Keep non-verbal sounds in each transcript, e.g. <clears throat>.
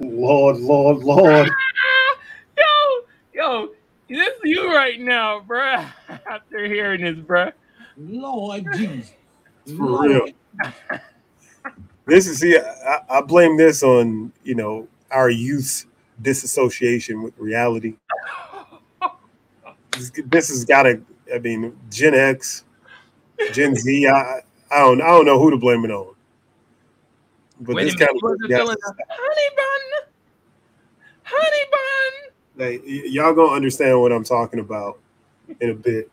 Lord, Lord, Lord. <laughs> yo, yo, this is you right now, bruh. <laughs> After hearing this, bruh. Lord Jesus. For real. This is see, I, I blame this on you know our youth's disassociation with reality. This, this has got to. I mean, Gen X, Gen Z. I I don't I don't know who to blame it on. But Wait this a kind was of it feeling the honey bun? Honey bun. like y- y'all gonna understand what I'm talking about in a bit.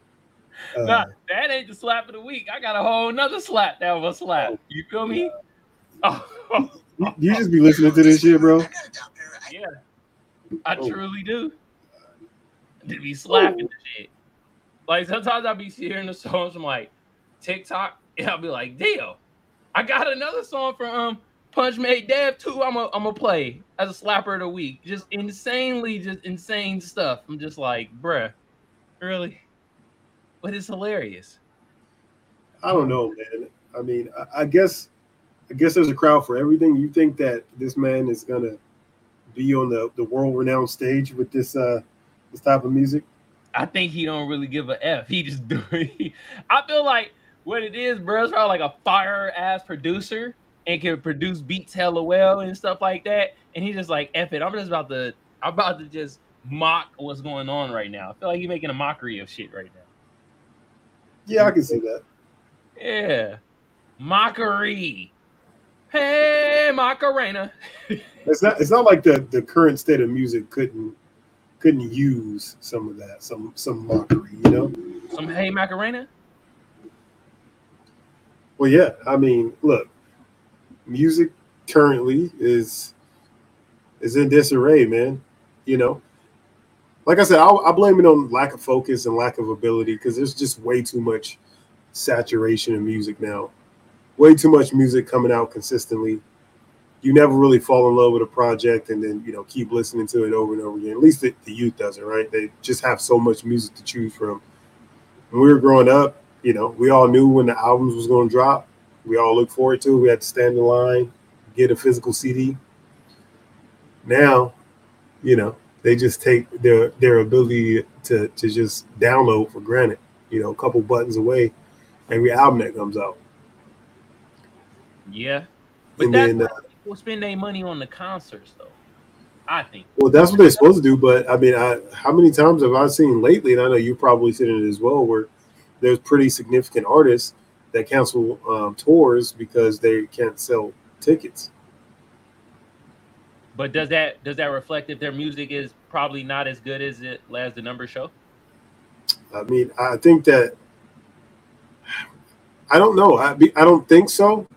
Uh, Nah, that ain't the slap of the week. I got a whole nother slap that was a slap. You feel me? Oh, you, you just be listening to this shit, bro. yeah. I Oh. truly do. To be slapping the shit. Like sometimes I'll be hearing the songs from like TikTok, and I'll be like, damn, I got another song from um Punch Made Dev too. I'm a I'm gonna play as a slapper of the week. Just insanely, just insane stuff. I'm just like, bruh, really? But it's hilarious. I don't know, man. I mean, I, I guess, I guess there's a crowd for everything. You think that this man is gonna be on the, the world renowned stage with this uh this type of music? I think he don't really give a f. He just <laughs> do. I feel like what it is, bro. It's probably like a fire ass producer and can produce beats hella well and stuff like that. And he's just like, f it. I'm just about to, I'm about to just mock what's going on right now. I feel like he's making a mockery of shit right now. Yeah, I can see that. Yeah, mockery. Hey, Macarena. <laughs> It's not it's not like the the current state of music couldn't couldn't use some of that, some some mockery, you know? Some hey Macarena. Well, yeah. I mean, look, music currently is is in disarray, man. You know, like I said, I, I blame it on lack of focus and lack of ability because there's just way too much saturation in music now. Way too much music coming out consistently. You never really fall in love with a project and then you know keep listening to it over and over again. At least the, the youth doesn't, right? They just have so much music to choose from. When we were growing up, you know, we all knew when the albums was going to drop. We all look forward to. We had to stand in line, get a physical CD. Now, you know, they just take their their ability to to just download for granted. You know, a couple buttons away, every album that comes out. Yeah, but And that's then, uh, people spend their money on the concerts, though. I think. Well, that's what they're supposed to do. But I mean, I, how many times have I seen lately? And I know you've probably seen it as well, where there's pretty significant artists that cancel um, tours because they can't sell tickets. But does that does that reflect if their music is probably not as good as it as the numbers show? I mean, I think that I don't know. I be, I don't think so.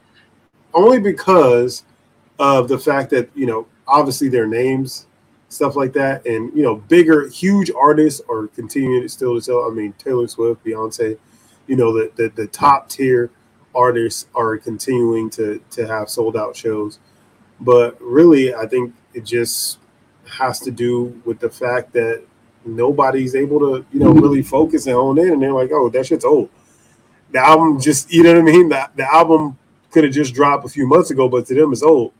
Only because of the fact that you know, obviously their names, stuff like that, and you know, bigger, huge artists are continuing to still to sell. I mean, Taylor Swift, Beyonce, you know, the the, the top tier artists are continuing to to have sold out shows. But really, I think it just has to do with the fact that nobody's able to, you know, really focus and hone in. And they're like, oh, that shit's old. The album just, you know what I mean? The, the album could have just dropped a few months ago, but to them it's old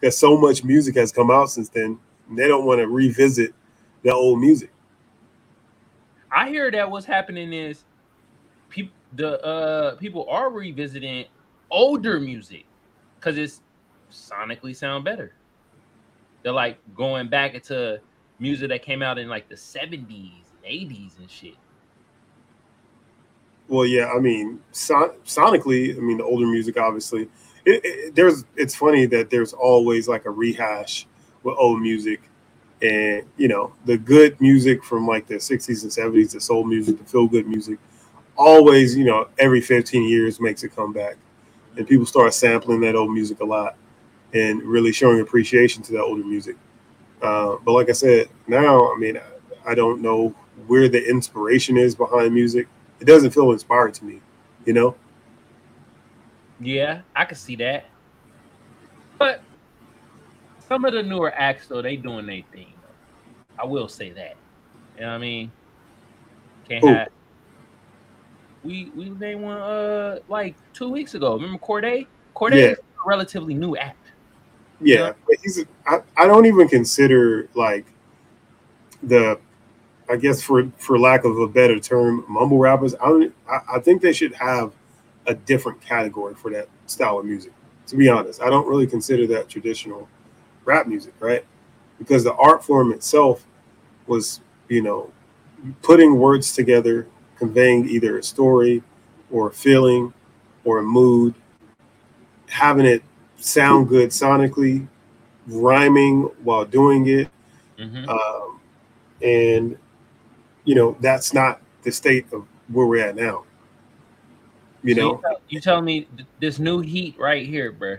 because so much music has come out since then. They don't want to revisit the old music. I hear that what's happening is people the uh people are revisiting older music because it's sonically sound better. They're like going back into music that came out in like the 70s and 80s and shit. Well, yeah, I mean, son- sonically, I mean, the older music, obviously, it, it, there's. It's funny that there's always like a rehash with old music, and you know, the good music from like the '60s and '70s, the soul music, the feel good music, always, you know, every 15 years makes a comeback, and people start sampling that old music a lot, and really showing appreciation to that older music. Uh, but like I said, now, I mean, I, I don't know where the inspiration is behind music it doesn't feel inspired to me, you know. Yeah, I can see that. But some of the newer acts though, they doing their thing. I will say that. You know what I mean? Can't Who? have we we named one uh like two weeks ago. Remember Cordae? Cordae Yeah. is a relatively new act. Yeah, but he's. I, I don't even consider like the, I guess for for lack of a better term, mumble rappers. I don't. I, I think they should have a different category for that style of music. To be honest, I don't really consider that traditional rap music, right? Because the art form itself was, you know, putting words together, conveying either a story or a feeling or a mood, having it sound good sonically, rhyming while doing it. Mhm. Um, and, you know, that's not the state of where we're at now. You So know, tell- you tell me th- this new heat right here, bruh.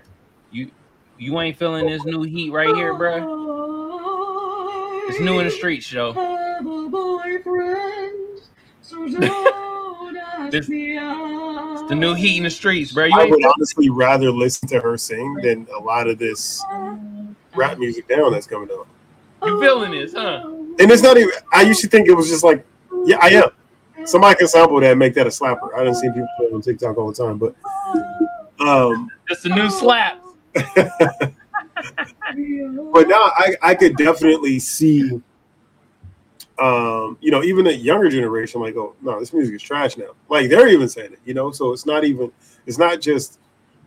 You you ain't feeling this new heat right here, bruh. It's new in the streets, yo. This- It's the new heat in the streets, bruh. You I would feeling honestly rather listen to her sing than a lot of this rap music down that's coming out. you feeling this, huh? And it's not even. I used to think it was just like, yeah, I am. Somebody can sample that and make that a slapper. I don't see people play it on TikTok all the time, but um, It's the new slap. <laughs> <laughs> but now I I could definitely see, um, you know, even a younger generation like, oh no, this music is trash now. Like they're even saying it, you know. So it's not even. It's not just,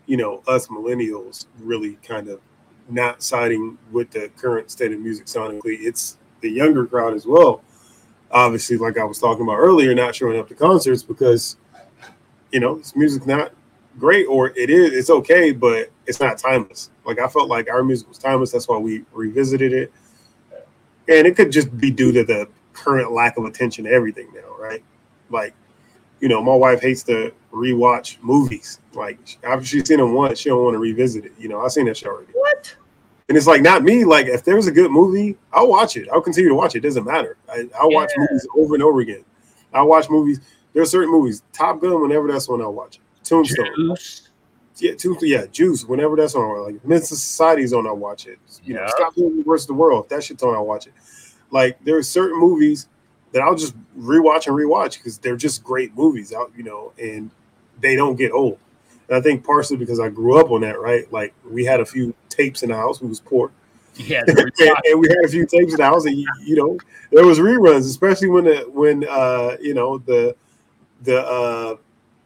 you know, us millennials really kind of not siding with the current state of music sonically. It's the younger crowd as well. Obviously, like I was talking about earlier, not showing up to concerts because, you know, this music's not great or it is it's okay but it's not timeless like i felt like our music was timeless that's why we revisited it and it could just be due to the current lack of attention to everything now right like you know my wife hates to rewatch movies like after she's seen them once she don't want to revisit it you know i've seen that show already What? and it's like not me like if there's a good movie i'll watch it i'll continue to watch it, it doesn't matter I, i'll watch movies over and over again i'll watch movies there's certain movies top gun whenever that's when i'll watch it tombstone Juice. yeah, two, yeah, Juice. Whenever that's on, like Menace Society's on, I watch it. You know, Yeah. Scott Pilgrim versus the World. If that shit's on, I watch it. Like there are certain movies that I'll just rewatch and rewatch because they're just great movies. Out, you know, and they don't get old. And I think partially because I grew up on that, right? Like we had a few tapes in the house. We was poor, Yeah, <laughs> and, and we had a few tapes in the house, and you, you know, there was reruns, especially when the when uh you know the the uh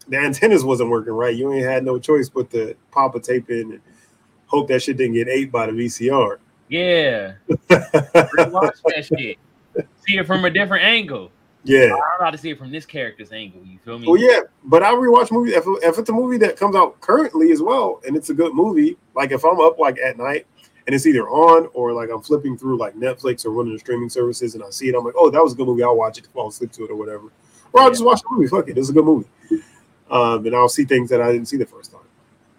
the antennas wasn't working right. You ain't had no choice but to pop a tape in and hope that shit didn't get ate by the VCR. Yeah. Rewatch that <laughs> shit. See it from a different angle. yeah. I'm about to see it from this character's angle. You feel me? Well, yeah, but I rewatch movies if, if it's a movie that comes out currently as well, and it's a good movie. Like if I'm up like at night and it's either on or like I'm flipping through like Netflix or one of the streaming services and I see it, I'm like, oh, that was a good movie. I'll watch it, fall asleep to it or whatever, or I'll Yeah. just watch the movie. Fuck it, it's a good movie. Um, and I'll see things that I didn't see the first time.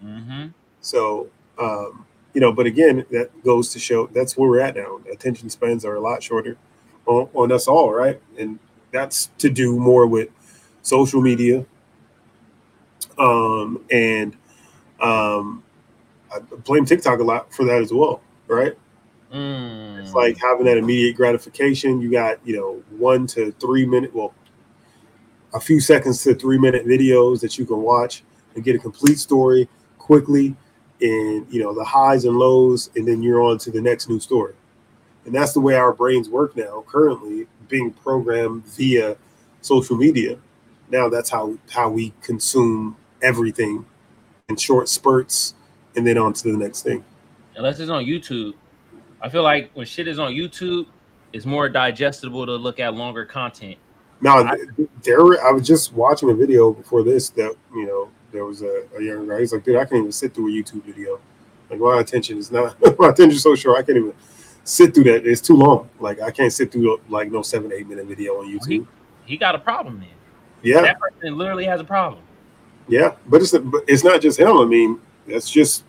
Mm-hmm. So, um, you know, but again, that goes to show that's where we're at now. Attention spans are a lot shorter on, on us all, right? And that's to do more with social media. Um, and um, I blame TikTok a lot for that as well, right? Mm. It's like having that immediate gratification. You got, you know, one to three minute, well, a few seconds to three minute videos that you can watch and get a complete story quickly and, you know, the highs and lows, and then you're on to the next new story. And that's the way our brains work now, currently being programmed via social media. Now that's how how we consume everything in short spurts and then on to the next thing. unless it's on YouTube. I feel like when shit is on YouTube, it's more digestible to look at longer content. Now, I- there, I was just watching a video before this that you know there was a, a young guy. He's like, dude, I can't even sit through a YouTube video. Like my attention is not <laughs> my attention is so short. I can't even sit through that. It's too long. Like I can't sit through like no seven eight minute video on YouTube. He got a problem then. Yeah, That person literally has a problem. yeah, but it's but it's not just him. I mean, that's just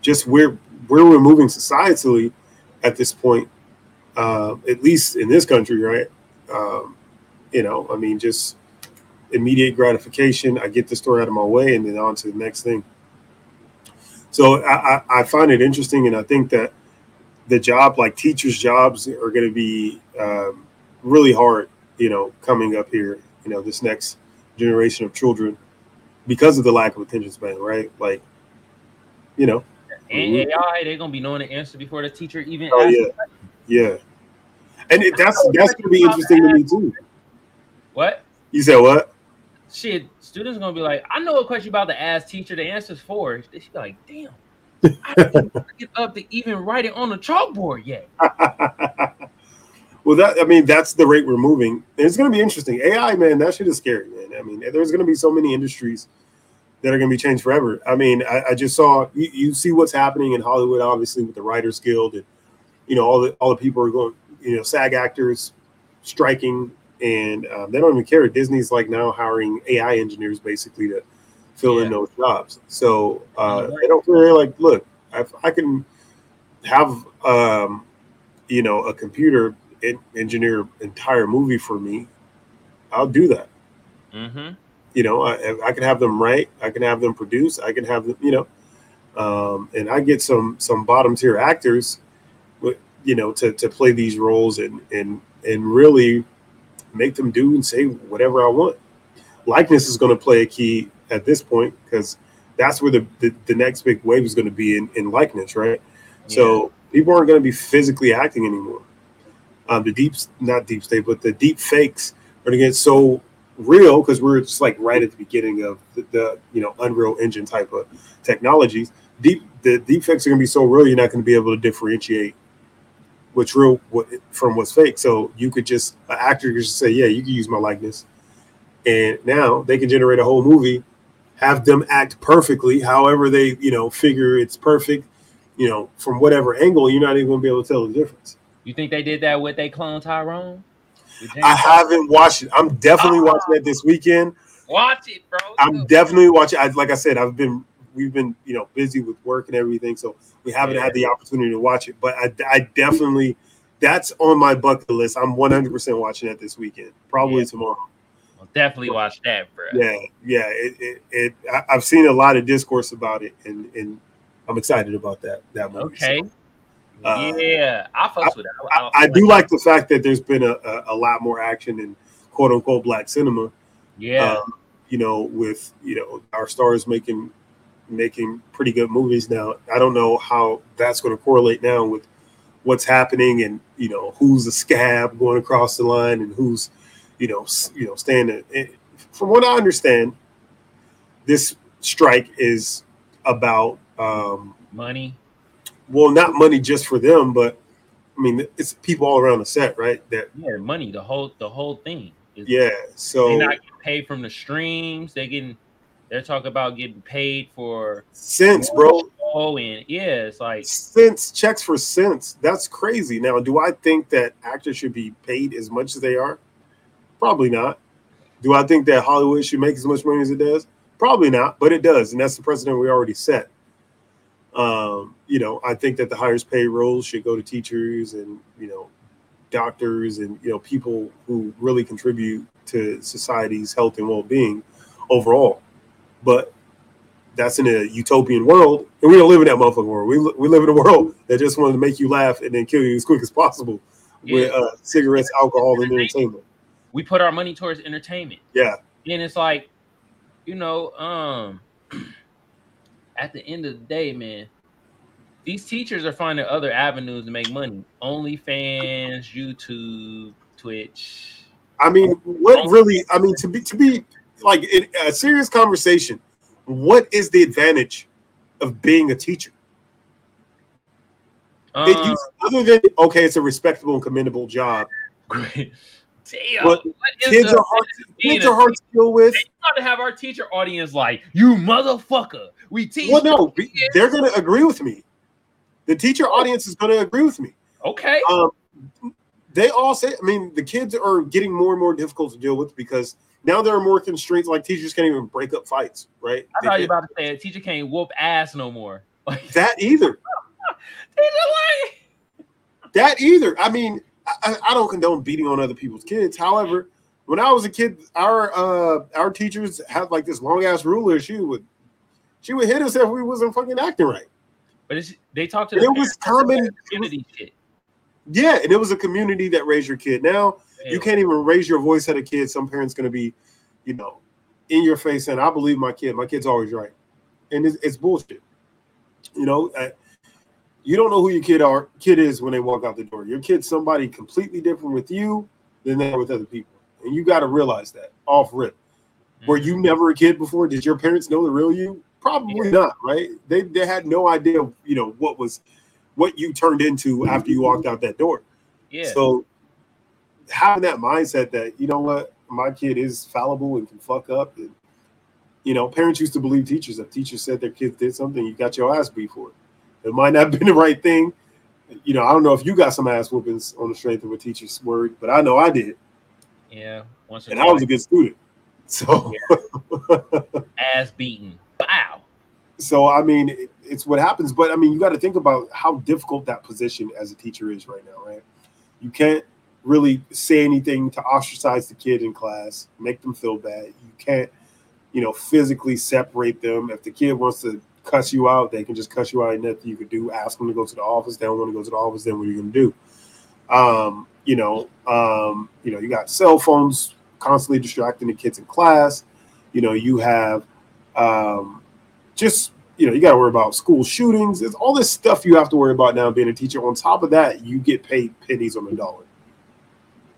just where where we're moving societally at this point. Uh, at least in this country, right? Um, you know, I mean, just immediate gratification. I get the story out of my way, and then on to the next thing. So I, I, I find it interesting, and I think that the job, like teachers' jobs, are going to be um, really hard. You know, coming up here, you know, this next generation of children because of the lack of attention span, right? Like, you know, And. AI, they're gonna be knowing the answer before the teacher even Oh asks yeah, yeah. And it, that's that's gonna be interesting to me too. What? You said what? Shit, students are gonna be like, I know a question about the ask teacher, the answer's for. They should be like, damn, I didn't get <laughs> up to even write it on the chalkboard yet. <laughs> well, that I mean, that's the rate we're moving. It's going to be interesting. AI, man, that shit is scary, man. I mean, there's going to be so many industries that are going to be changed forever. I mean, I, I just saw you, you see what's happening in Hollywood, obviously with the Writers Guild, and you know all the all the people are going, you know, SAG actors striking, and um, they don't even care. Disney's like now hiring AI engineers basically to fill in those jobs. So uh, they don't care. They're like, look, if I can have um, you know a computer en- engineer entire movie for me, I'll do that. Mm-hmm. You know, I, I can have them write, I can have them produce, I can have them, you know, um, and I get some some bottom tier actors, you know, to to play these roles and and and really make them do and say whatever I want. Likeness is going to play a key at this point because that's where the, the the next big wave is going to be in in likeness, right? So people aren't going to be physically acting anymore. Um, the deep, not deep state, but the deep fakes are going to get so real because we're just like right at the beginning of the, the you know Unreal Engine type of technologies. Deep, the deep fakes are going to be so real, you're not going to be able to differentiate what's real what, from what's fake. So you could just an actor could just say, "Yeah, you can use my likeness," and now they can generate a whole movie, have them act perfectly, however they you know figure it's perfect you know, from whatever angle, you're not even gonna be able to tell the difference. You think they did that with They Cloned Tyrone? I haven't watched it. I'm definitely Ah. watching it this weekend. Watch it, bro. I'm definitely watching. I, like I said, I've been we've been you know busy with work and everything, so we haven't Yeah. had the opportunity to watch it. But I, I definitely that's on my bucket list. I'm 100 percent watching it this weekend, probably Yeah. tomorrow. I'll definitely watch that, bro. Yeah, yeah. It, it, it I, I've seen a lot of discourse about it, and and I'm excited about that that movie. Okay. So, uh, yeah, I fucks with it. I, I do like the fact that there's been a, a, a lot more action in quote unquote black cinema. Yeah, Um, you know, with you know our stars making making pretty good movies now. I don't know how that's going to correlate now with what's happening and you know who's a scab going across the line and who's you know you know standing. it- From what I understand, this strike is about um, money. well, not money just for them, but I mean it's people all around the set, right? That Yeah, money. The whole the whole thing. Is, yeah. So they're not getting paid from the streams. They getting. They're talking about getting paid for cents, bro. Oh, and yeah, it's like Cents checks for cents. That's crazy. Now, do I think that actors should be paid as much as they are? Probably not. Do I think that Hollywood should make as much money as it does? Probably not, but it does, and that's the precedent we already set. Um, you know, I think that the highest paid roles should go to teachers and you know, doctors and you know people who really contribute to society's health and well-being overall. But that's in a utopian world, and we don't live in that motherfucking world. We, we live in a world that just wanted to make you laugh and then kill you as quick as possible with uh, cigarettes, alcohol, and entertainment. we put our money towards entertainment. Yeah, And it's like, you know, um, <clears throat> at the end of the day, man, these teachers are finding other avenues to make money. OnlyFans, YouTube, Twitch. I mean, what really? I mean, to be to be like in a serious conversation, what is the advantage of being a teacher? It Um, used- other than okay, it's a respectable and commendable job. great. Damn, But what is Kids the- are hard. being Kids are hard to deal with. They got to have our teacher audience like you, motherfucker. We teach. Well, no, kids." they're going to agree with me. The teacher audience is going to agree with me. okay. Um, they all say, I mean, the kids are getting more and more difficult to deal with because now there are more constraints. Like teachers can't even break up fights, right? I thought you about to say a teacher can't whoop ass no more. Like, <laughs> that either. they just like- That either. I mean, I, I- don't condone beating on other people's kids. However, when I was a kid, our uh our teachers had like this long ass ruler. She would she would hit us if we wasn't fucking acting right. But it's, they talked to It was common- community shit. Yeah, and it was a community that raised your kid. Now you can't even raise your voice at a kid. Some parents going to be, you know, in your face and I believe my kid. My kid's always right, and it's, it's bullshit. You know, uh, you don't know who your kid are kid is when they walk out the door. Your kid's somebody completely different with you than they are with other people, and you got to realize that off rip. Were Mm-hmm. you never a kid before? Did your parents know the real you? Probably not, right? They they had no idea, you know, what was what you turned into after you walked out that door. Yeah. So having that mindset that you know what, my kid is fallible and can fuck up, and you know, parents used to believe teachers. If teachers said their kids did something, you got your ass beat for it. It might not <laughs> have been the right thing. You know, I don't know if you got some ass whoopings on the strength of a teacher's word, but I know I did, yeah. Once and I was a good student. So. <laughs> ass beaten. Wow. so I mean, it- it's what happens. But I mean, you got to think about how difficult that position as a teacher is right now, right? You can't really say anything to ostracize the kid in class, make them feel bad. You can't, you know, physically separate them. If the kid wants to cuss you out, they can just cuss you out. Nothing you could do. Ask them to go to the office. They don't want to go to the office. Then what are you going to do? Um, you know, um, you know, you got cell phones constantly distracting the kids in class. You know, you have um, just you know, you got to worry about school shootings. There's all this stuff you have to worry about now being a teacher. On top of that, you get paid pennies on the dollar,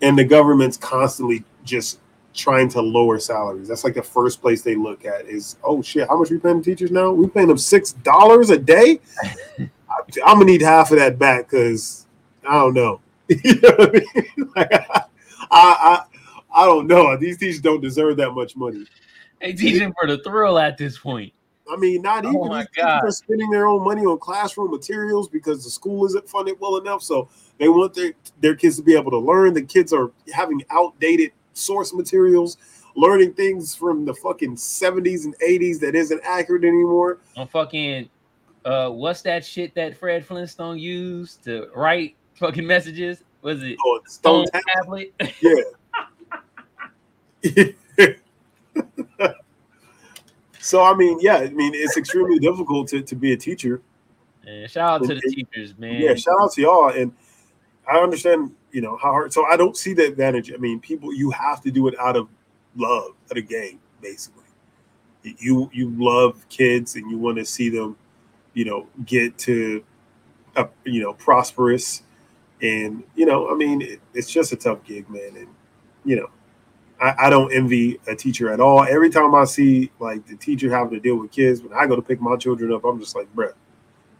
and the government's constantly just trying to lower salaries. That's like the first place they look at is, oh shit, how much we paying teachers now? We paying them six dollars a day. <laughs> I, I'm gonna need half of that back because I don't know. <laughs> you know what I mean? <laughs> Like, I, I I don't know. These teachers don't deserve that much money. They teaching for the thrill at this point. I mean, not Oh even God. are spending their own money on classroom materials because the school isn't funded well enough. So they want their, their kids to be able to learn. The kids are having outdated source materials, learning things from the fucking 70s and 80s that isn't accurate anymore. On fucking uh what's that shit that Fred Flintstone used to write fucking messages? Was it Oh, Stone Stone tablet? <laughs> <laughs> <laughs> so I mean, yeah, I mean, it's extremely difficult to, to be a teacher. And shout out to the teachers, man. Yeah, shout out to y'all. And I understand, you know, how hard. So I don't see the advantage. I mean, people, you have to do it out of love, out of game, basically. You you love kids and you want to see them, you know, get to, uh, you know, prosperous. And you know, I mean, it, it's just a tough gig, man. And you know, I, I don't envy a teacher at all. Every time I see like the teacher having to deal with kids, when I go to pick my children up, I'm just like, bruh,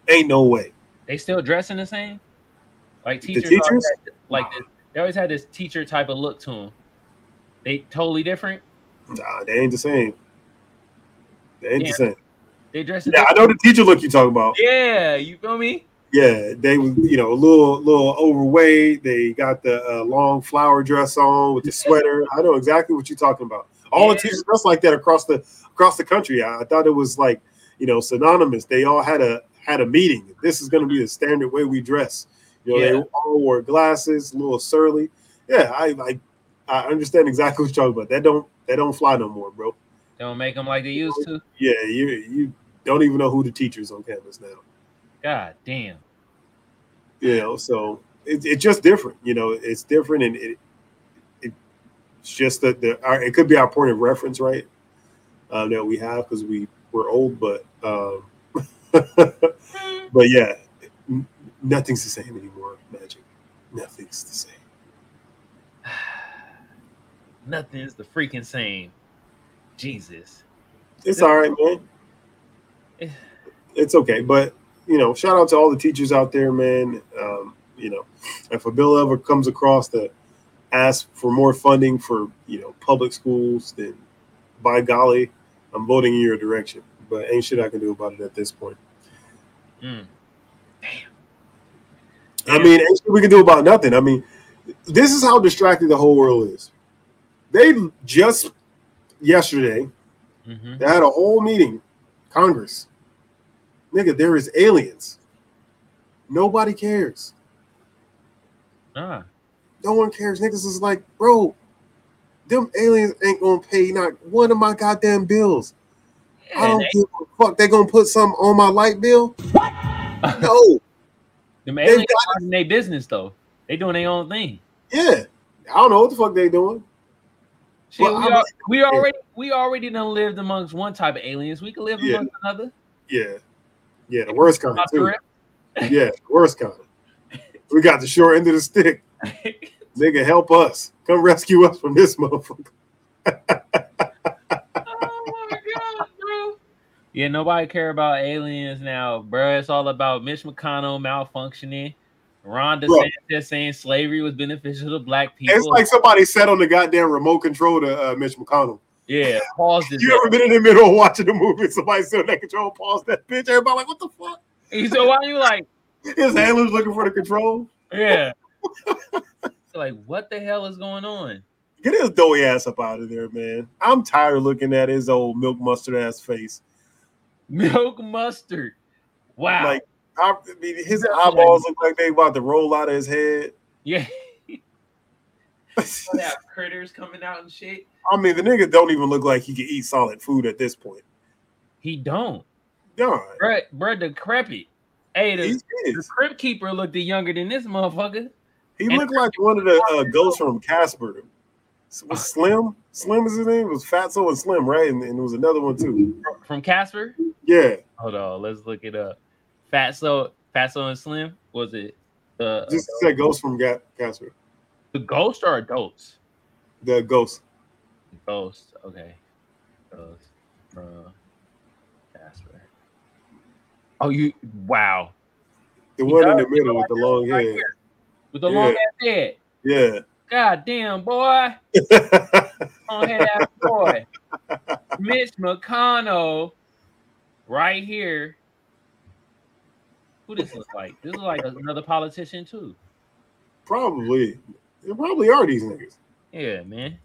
ain't no way. They still dressing the same? Like The teachers, teachers? always had- like this, they always had this teacher type of look to them. They totally different. Nah, they ain't the same. They ain't Yeah. the same. They dressing. Yeah, I know the teacher look you talk about. Yeah, you feel me? Yeah, they were you know a little little overweight. They got the uh, long flower dress on with the <laughs> sweater. I know exactly what you're talking about. All the teachers dress like that across the across the country. I, I thought it was like you know synonymous. They all had a had a meeting. This is going to be the standard way we dress. You know, Yeah. they all wore glasses, a little surly. Yeah, I I, I understand exactly what you're talking about. That don't that don't fly no more, bro. They don't make them like they used to. Yeah, you you don't even know who the teachers on campus now. God damn. You know, so it, it's just different. You know, it's different, and it, it it's just that the our, it could be our point of reference, right? Uh, that we have because we we're old, but um, <laughs> but yeah, nothing's the same anymore. Magic, nothing's the same. <sighs> Nothing's the freaking same. Jesus. It's all right, man. <sighs> It's okay, but you know, shout out to all the teachers out there, man. Um, you know, if a bill ever comes across that asks for more funding for you know public schools, then by golly, I'm voting in your direction. But ain't shit I can do about it at this point. Mm. I mean, we can do about nothing. I mean, this is how distracted the whole world is. They just yesterday hmm They had a whole meeting, Congress. Nigga, there is aliens. Nobody cares. Ah, No one cares. Niggas is like, bro, them aliens ain't gonna pay not one of my goddamn bills. I don't they, give a fuck. They gonna put something on my light bill? What? <laughs> No. them aliens in their business though. They doing their own thing. Yeah. I don't know what the fuck they doing. Shit, we, are, we already we already done lived amongst one type of aliens. We can live Yeah. amongst another. Yeah. Yeah, the worst kind too. Yeah, the worst kind. We got the short end of the stick. rep- <laughs> Nigga, help us. Come rescue us from this motherfucker. oh my god, bro. Yeah, nobody care about aliens now, bro. It's all about Mitch McConnell malfunctioning. Ron Bro. DeSantis saying slavery was beneficial to black people. It's like somebody sat on the goddamn remote control to uh, Mitch McConnell. Yeah, pause this. You ever been in the middle of watching a movie and somebody on that control, pause that bitch? Everybody like, what the fuck? He said, why are you like, His handler's looking for the control. yeah. So <laughs> like, what the hell is going on? Get his doughy ass up out of there, man. I'm tired of looking at his old milk mustard ass face. Milk mustard. Wow. Like, I mean, his eyeballs look like they about to roll out of his head. yeah. They <laughs> have critters coming out and shit. I mean, the nigga don't even look like he can eat solid food at this point. He don't. God, Bruh, bruh, decrepit. Hey, the, the is. crypt keeper looked younger than this motherfucker. He And- looked like one of the uh, ghosts from Casper. Was Slim? Slim is his name. It was Fatso and Slim, right? And, and there was another one too. From Casper. Yeah, Hold on, let's look it up. Fatso, Fatso and Slim. Was it uh, just said ghost from Ga- Casper. The ghost or adults? The ghost. Ghost. Okay. Ghost from Casper. Oh, you! Wow. The He one in the middle with the long right hair. here, with the long ass head. Yeah. God damn, boy. <laughs> Long head ass boy. Mitch McConnell, right here. Who this looks like? This is like another politician too. probably. They probably are these niggas. Yeah, man.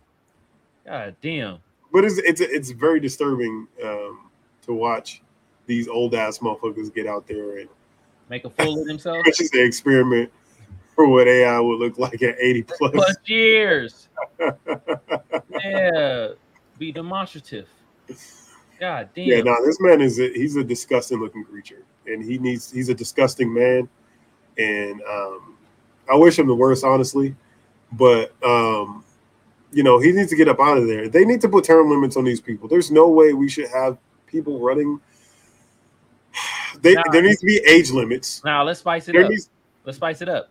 God damn. But it's it's it's very disturbing um, to watch these old ass motherfuckers get out there and Make a fool of themselves. it's <laughs> just an experiment for what AI would look like at 80 plus. Plus years. <laughs> Yeah. Be demonstrative. God damn. Yeah, no, this man is a, he's a disgusting looking creature, and he needs he's a disgusting man, and um, I wish him the worst, honestly, but um, you know he needs to get up out of there. They need to put term limits on these people. There's no way we should have people running. <sighs> They, Nah. there needs to be age limits. Now let's spice it There up. needs, Let's spice it up.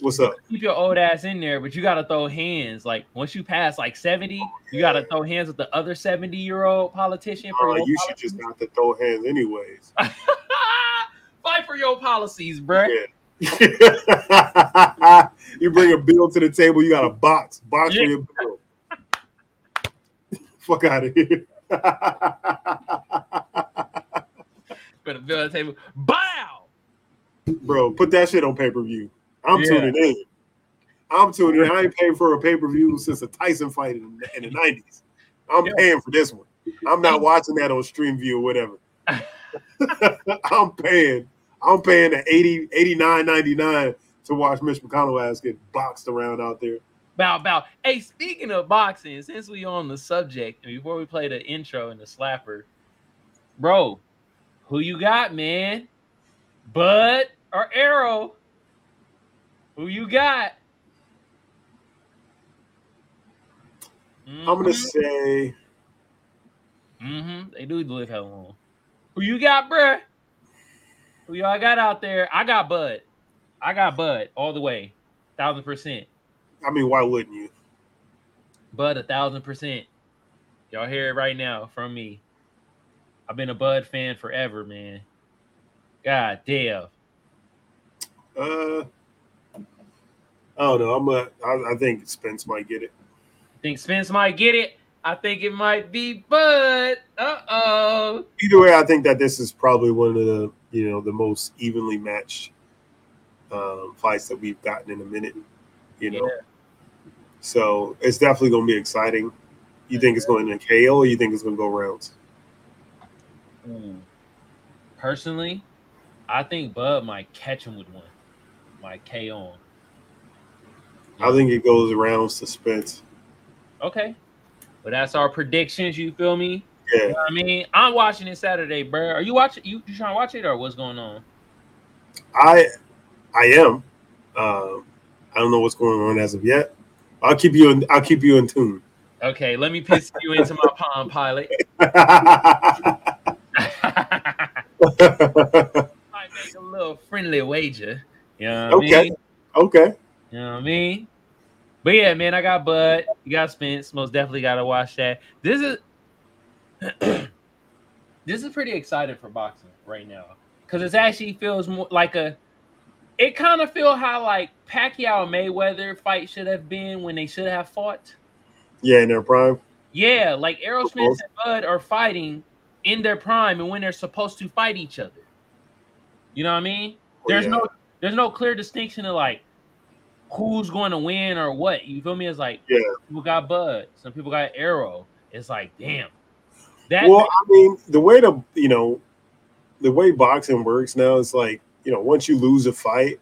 what's up? Keep your old ass in there, but you gotta throw hands. Like once you pass like 70, you gotta throw hands with the other 70 year old politician Uh, you should just have to throw hands anyways. <laughs> fight for your policies, bruh. Yeah. <laughs> you bring a bill to the table, you got a box, box for your bill. <laughs> Fuck out of here. <laughs> Put a bill on the table. Bow. Bro, put that shit on pay per view. I'm Yeah. tuning in. I'm tuning in. I ain't paid for a pay per view since a Tyson fight in, the- in the 90s. I'm Yeah. paying for this one. I'm not watching that on stream view or whatever. I'm paying. I'm paying the 80, 89.99 to watch Mitch McConnell ass get boxed around out there. Bow, bow. Hey, speaking of boxing, since we on the subject, and before we play the intro and the slapper, bro, who you got, man? Bud or Errol? Who you got? I'm gonna say Mm-hmm. They do live hell long. Who you got, bruh? Who y'all got out there? I got Bud. I got Bud all the way, thousand percent. I mean, why wouldn't you? Bud, a thousand percent. Y'all hear it right now from me. I've been a Bud fan forever, man. God damn. Uh, I don't know. I'm a. I, I think Spence might get it. Think Spence might get it. I think it might be Bud. Uh oh. Either way, I think that this is probably one of the you know the most evenly matched um, fights that we've gotten in a minute. You know, so it's definitely going to be exciting. You think it's going to KO, or you think it's going to go rounds? Ooh. Personally, I think Bud might catch him with one. Might KO him. I think it goes rounds to Spence. Okay. But that's our predictions. You feel me? Yeah, You know what I mean, I'm watching it Saturday, bro. Are you watching? You, you trying to watch it or what's going on? I I am. Um, I don't know what's going on as of yet. I'll keep you in. I'll keep you in tune. Okay, let me piss you into my Palm Pilot. <laughs> <laughs> I make a little friendly wager. You know I okay. mean? Okay. You know what I mean? But yeah, man, I got Bud. You got Spence. Most definitely got to watch that. This is <clears throat> this is pretty exciting for boxing right now because it actually feels more like a. It kind of feel how like Pacquiao Mayweather fight should have been when they should have fought. Yeah, in their prime. Yeah, like Errol Spence and Bud are fighting in their prime and when they're supposed to fight each other. You know what I mean? Oh, There's yeah. no there's no clear distinction of like who's going to win or what. You feel me? It's like Yeah. people got Bud, some people got Errol. It's like damn. That Well, I mean, the way to you know, the way boxing works now is like you know, once you lose a fight,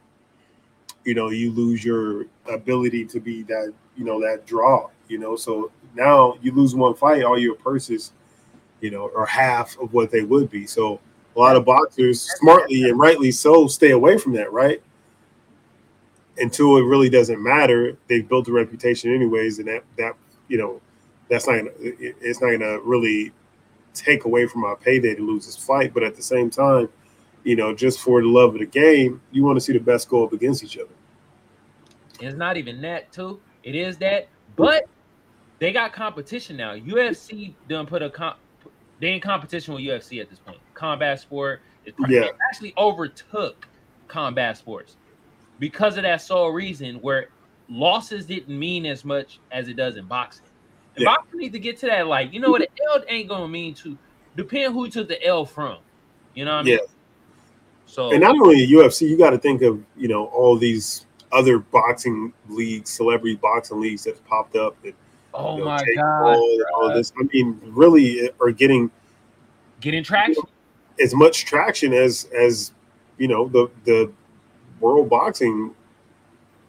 you know, you lose your ability to be that you know that draw. You know, so now you lose one fight, all your purses, you know, are half of what they would be. So a lot of boxers, smartly and rightly so, stay away from that, right? Until it really doesn't matter, they've built a reputation anyways, and that that you know, that's not gonna, it's not gonna really take away from our payday to lose this fight. But at the same time, you know, just for the love of the game, you want to see the best go up against each other. it's not even that too. It is that, but they got competition now. UFC done put a comp. They in competition with UFC at this point. Combat sport, it, Yeah. actually overtook combat sports because of that sole reason where losses didn't mean as much as it does in boxing. And Yeah. boxing need to get to that like you know what an L ain't gonna mean to depend who took the L from. You know what I mean? Yeah. So And not only UFC, you got to think of you know all these other boxing leagues, celebrity boxing leagues that popped up that oh you know, my god, all bruh. this. I mean, really are getting getting traction. as much traction as as you know the the World Boxing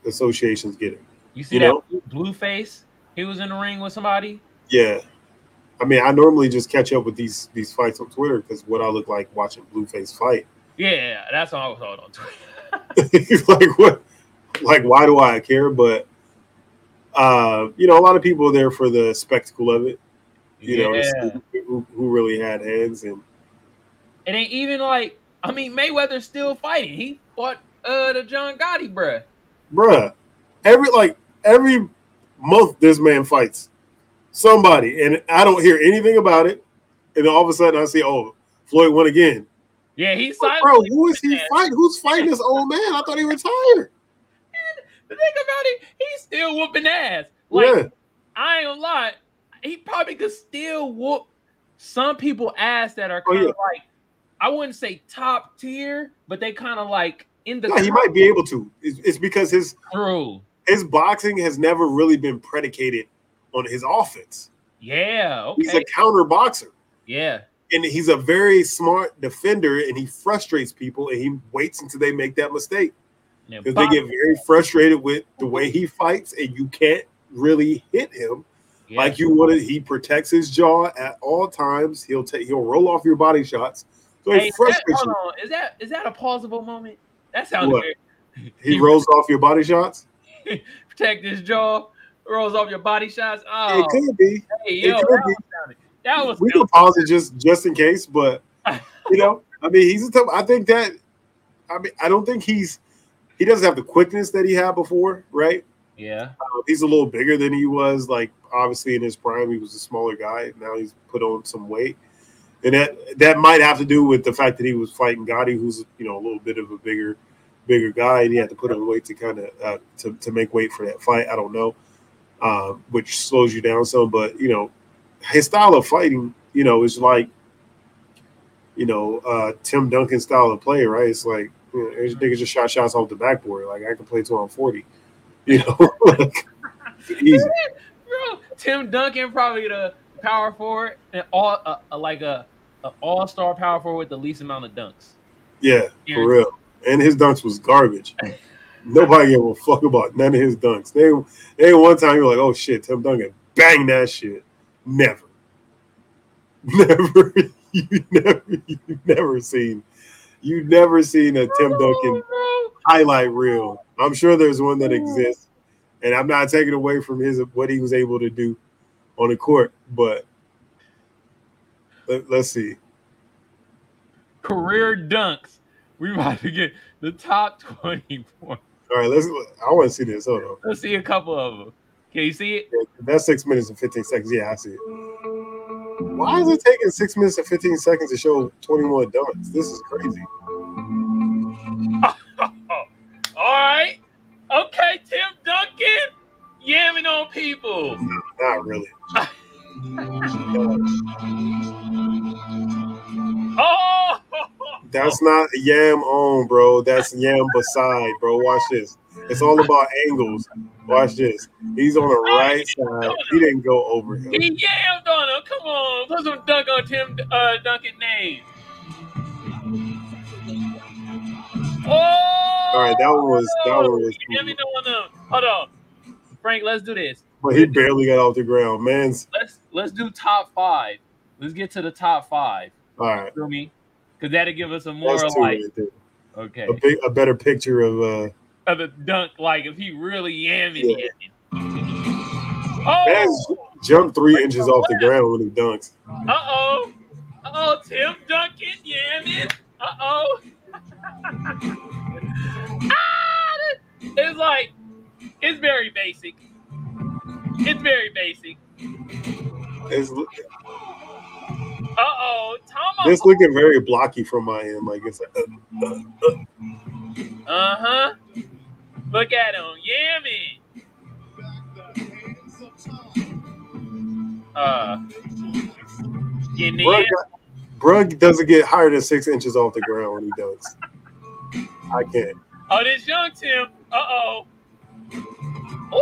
Association's getting. You see You that know? blue, face? He was in the ring with somebody. Yeah. I mean, I normally just catch up with these these fights on Twitter because what I look like watching Blueface fight. Yeah, that's all I was on Twitter. He's <laughs> like what? Like why do I care? But uh, you know, a lot of people are there for the spectacle of it. You know, yeah. see who, who really had hands and It ain't even like I mean Mayweather's still fighting. He fought uh the John Gotti, bruh. bruh, every like every month this man fights somebody, and I don't hear anything about it. And then all of a sudden I see, oh, Floyd won again. Yeah, he's Bro, who is he fighting? Who's fighting this old man? I thought he retired. The thing about it, he's still whooping ass. Like yeah, I ain't gonna lie, he probably could still whoop some people ass that are Oh, kind of yeah. like I wouldn't say top tier, but they kind of like in the he might be able to. It's, it's because his crew. his boxing has never really been predicated on his offense. Yeah, He's a counter boxer. yeah. And he's a very smart defender, and he frustrates people, and he waits until they make that mistake. Because they get very frustrated with the way he fights, and you can't really hit him yeah. like you to. He protects his jaw at all times. He'll take he'll roll off your body shots. So Hey, he is that, frustrates hold you. on. Is that is that a plausible moment? That sounds What? weird. He rolls off your body shots. <laughs> Protect his jaw, rolls off your body shots. it Oh, could be. hey, it yo, could that be. was, that was We can pause it just just in case, but you know, I mean, he's a tough. I think that. I mean, I don't think he's. He doesn't have the quickness that he had before, right? yeah. Uh, he's a little bigger than he was. Like obviously in his prime, he was a smaller guy. Now he's put on some weight, and that that might have to do with the fact that he was fighting Gotti, who's you know a little bit of a bigger bigger guy, and he had to put on weight to kind of uh, to to make weight for that fight. I don't know, uh, which slows you down some. But you know, his style of fighting, you know, is like you know uh, Tim Duncan style of play, right? It's like you know, this nigga just shot shots off the backboard. Like I can play till I'm forty. You know, <laughs> like. <laughs> Bro, Tim Duncan probably the power forward and all uh, uh, like a, a all star power forward with the least amount of dunks. Yeah, for real. And his dunks was garbage. Nobody gave a fuck about none of his dunks. They, they one time you were like, oh shit, Tim Duncan, bang that shit. Never. <laughs> Never. you never you never seen you never seen a Tim Duncan highlight reel. I'm sure there's one that exists. And I'm not taking away from his what he was able to do on the court, but let, let's see. career dunks. We about to get the top 24. All right, let's. I want to see this. Hold on. Let's see a couple of them. Can you see it? That's six minutes and 15 seconds. Yeah, I see it. Why is it taking six minutes and 15 seconds to show 21 dunks? This is crazy. <laughs> All right. Okay, Tim Duncan, yamming on people. Not really. <laughs> Oh, That's not yam on, bro. That's yam beside, bro. Watch this. It's all about angles. Watch this. He's on the right side. He didn't go over him. he yammed on him. Come on, put some dunk on Tim uh, Duncan name. Oh, All right, that one was that one was. Them. Hold on, Frank. Let's do this. But he barely got off the ground. man. Let's let's do top five. Let's get to the top five. All right. Feel me? Because that'd give us a more like right okay. A, big, a better picture of uh of a dunk, like if he really yamming Yeah. Oh, jumped three inches off the ground when he dunks. uh oh, uh oh, Tim Duncan yamming. Uh oh. <laughs> ah, it's like it's very basic. It's very basic. It's, Uh oh, Tom. this looking very blocky from my end. Like it's like, uh, Uh huh. Look at him yamming. Uh. Brug, Brug doesn't get higher than six inches off the ground when he does. I can't. Oh, this young Tim. Uh oh. Ooh!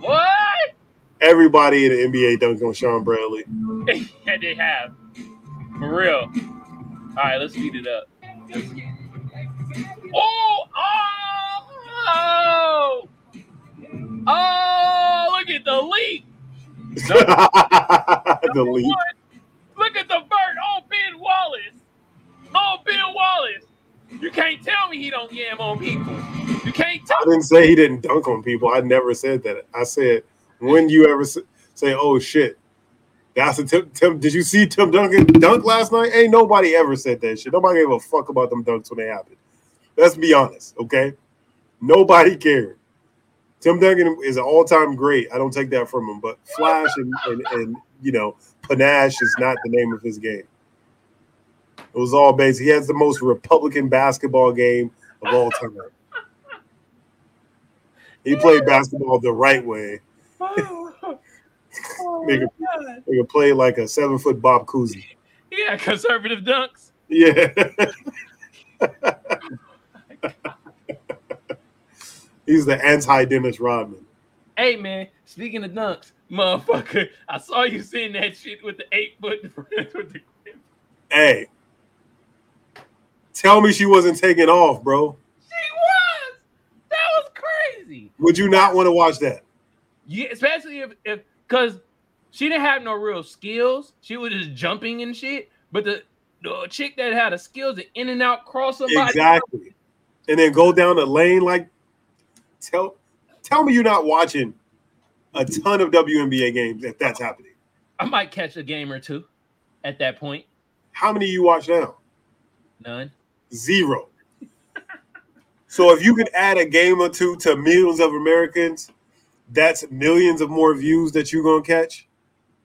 What? Everybody in the NBA dunks on Shawn Bradley. yeah, <laughs> they have. For real. All right, let's speed it up. Oh! Oh! Oh! oh Look at the leap. <laughs> the one, Look at the bird on oh, Ben Wallace. On Ben Wallace. You can't tell me he don't yam on people. You can't tell I didn't say he didn't dunk on people. I never said that. I said when you ever say, "Oh shit," that's a Tim. Tim did you see Tim Duncan dunk last night? Ain't nobody ever said that shit. Nobody gave a fuck about them dunks when they happened. Let's be honest, okay? Nobody cared. Tim Duncan is an all-time great. I don't take that from him, but flash and, and, and you know panache is not the name of his game. It was all based. He has the most Republican basketball game of all time. He played basketball the right way. <laughs> Oh, oh Nigga. my God. He could play like a seven foot Bob Cousy. Yeah, conservative dunks. Yeah. <laughs> He's the anti Dennis Rodman. Hey man, speaking of dunks, motherfucker, I saw you saying that shit with the eight foot <laughs> with the Hey, tell me she wasn't taking off, bro. She was. That was crazy. Would you not want to watch that? Yeah, especially if if because she didn't have no real skills. She was just jumping and shit. But the the chick that had the skills to in and out cross somebody. Exactly. And then go down the lane like tell tell me you're not watching a ton of WNBA games if that's happening. I might catch a game or two at that point. How many you watch now? None. Zero. <laughs> so if you could add a game or two to millions of Americans, that's millions of more views that you're gonna catch.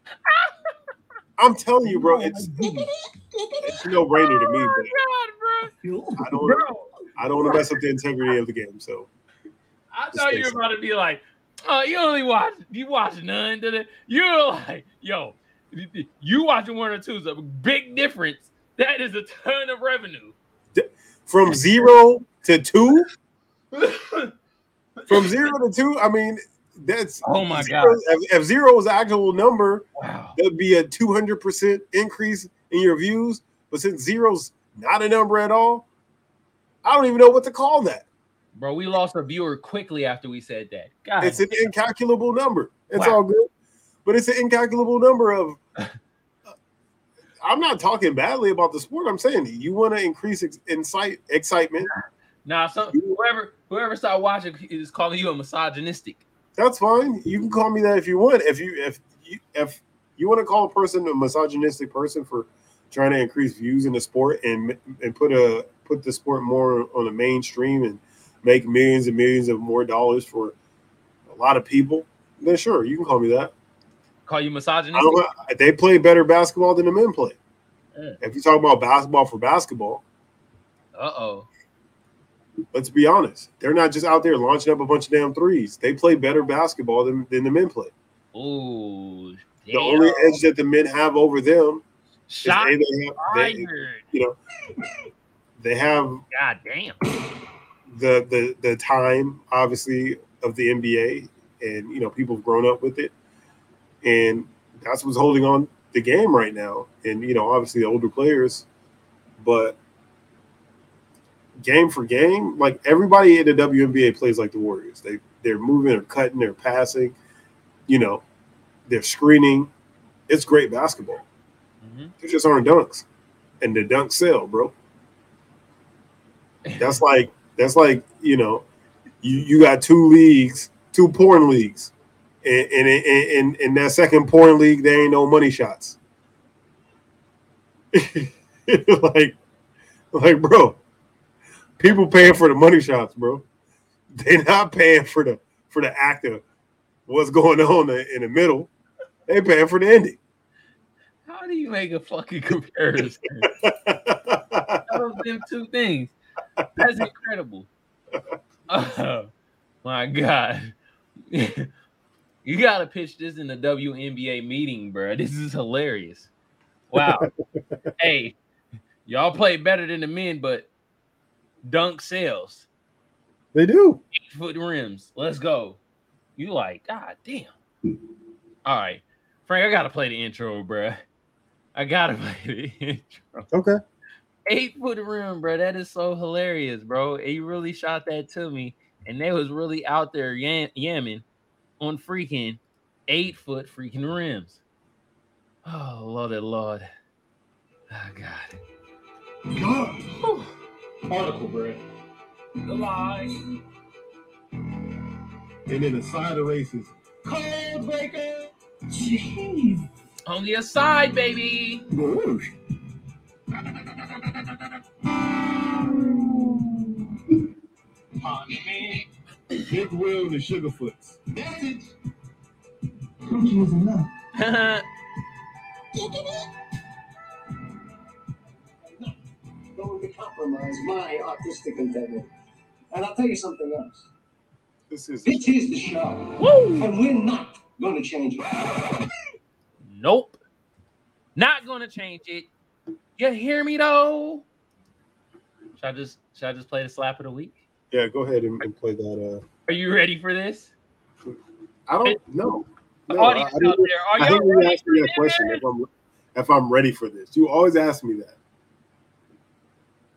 <laughs> I'm telling you, bro, it's <laughs> it's no brainer to me, Oh but my God, I don't bro. Bro. I don't want to mess up the integrity of the game. So I thought you were about to be like, oh, you only watch, you watch none. Did it? You're like, yo, you watching one or two is a big difference. That is a ton of revenue. from zero to two, <laughs> from zero to two, I mean, that's Oh my zero- If, if zero is the actual number, wow. that'd be a 200% increase in your views. But since zero's not a number at all, I don't even know what to call that. Bro, we lost a viewer quickly after we said that. God, It's an incalculable number. It's Wow. all good, but it's an incalculable number of. <laughs> Uh, I'm not talking badly about the sport. I'm saying you want to increase ex- incite excitement. nah, some whoever whoever started watching is calling you a misogynistic. That's fine. You can call me that if you want. If you if you, if You want to call a person a misogynistic person for trying to increase views in the sport and and put a put the sport more on the mainstream and make millions and millions of more dollars for a lot of people? Then sure, you can call me that. Call you misogynistic? they play better basketball than the men play. Yeah. If you talk about basketball for basketball, Uh oh. Let's be honest. They're not just out there launching up a bunch of damn threes. They play better basketball than, than the men play. Ooh. The only edge that the men have over them is shot A, they have, they, you know, they have God damn. the the the time obviously of the NBA, and you know people have grown up with it, and that's what's holding on the game right now. And you know, obviously the older players, but game for game, like everybody in the WNBA plays like the Warriors. They they're moving, they're cutting, they're passing, you know, they're screening. It's great basketball. Mhm. There just aren't dunks, and the dunks sell, bro. <laughs> That's like that's like you know, you you got two leagues, two porn leagues, and and in in that second porn league there ain't no money shots. <laughs> like, like, bro, people paying for the money shots, bro. They're not paying for the for the act of what's going on in the middle. They paying for the ending. How do you make a fucking comparison of them two things? That's incredible. Oh my god. You gotta pitch this in the WNBA meeting, bro. This is hilarious. Wow. <laughs> hey, y'all play better than the men, but dunk sales, they do. eight foot rims. Let's go. You like, god damn. All right, Frank, I gotta play the intro, bro. I gotta <laughs> play the intro. Okay. Eight foot rim, bro. That is so hilarious, bro. And you really shot that to me, and they was really out there yam- yamming on freaking eight foot freaking rims. Oh Lord, Lord. Oh God. God. Article, bro. The lie. And then the side of races. Code breaker. Jeez. On the aside, baby. Whoosh. Punch me. Big Will and the Sugarfoots. Message. Punching is enough. <laughs> to compromise my artistic integrity. And I'll tell you something else. This is This is the show, Woo! and we're not going to change it. Nope. Not gonna change it. You hear me though? Should I just should I just play the slap of the week? yeah. Go ahead and, and play that. Uh, Are you ready for this? I don't know. The No, I, I audience out there, are I y'all think you ready asked me for that question if I'm if I'm ready for this. You always ask me that.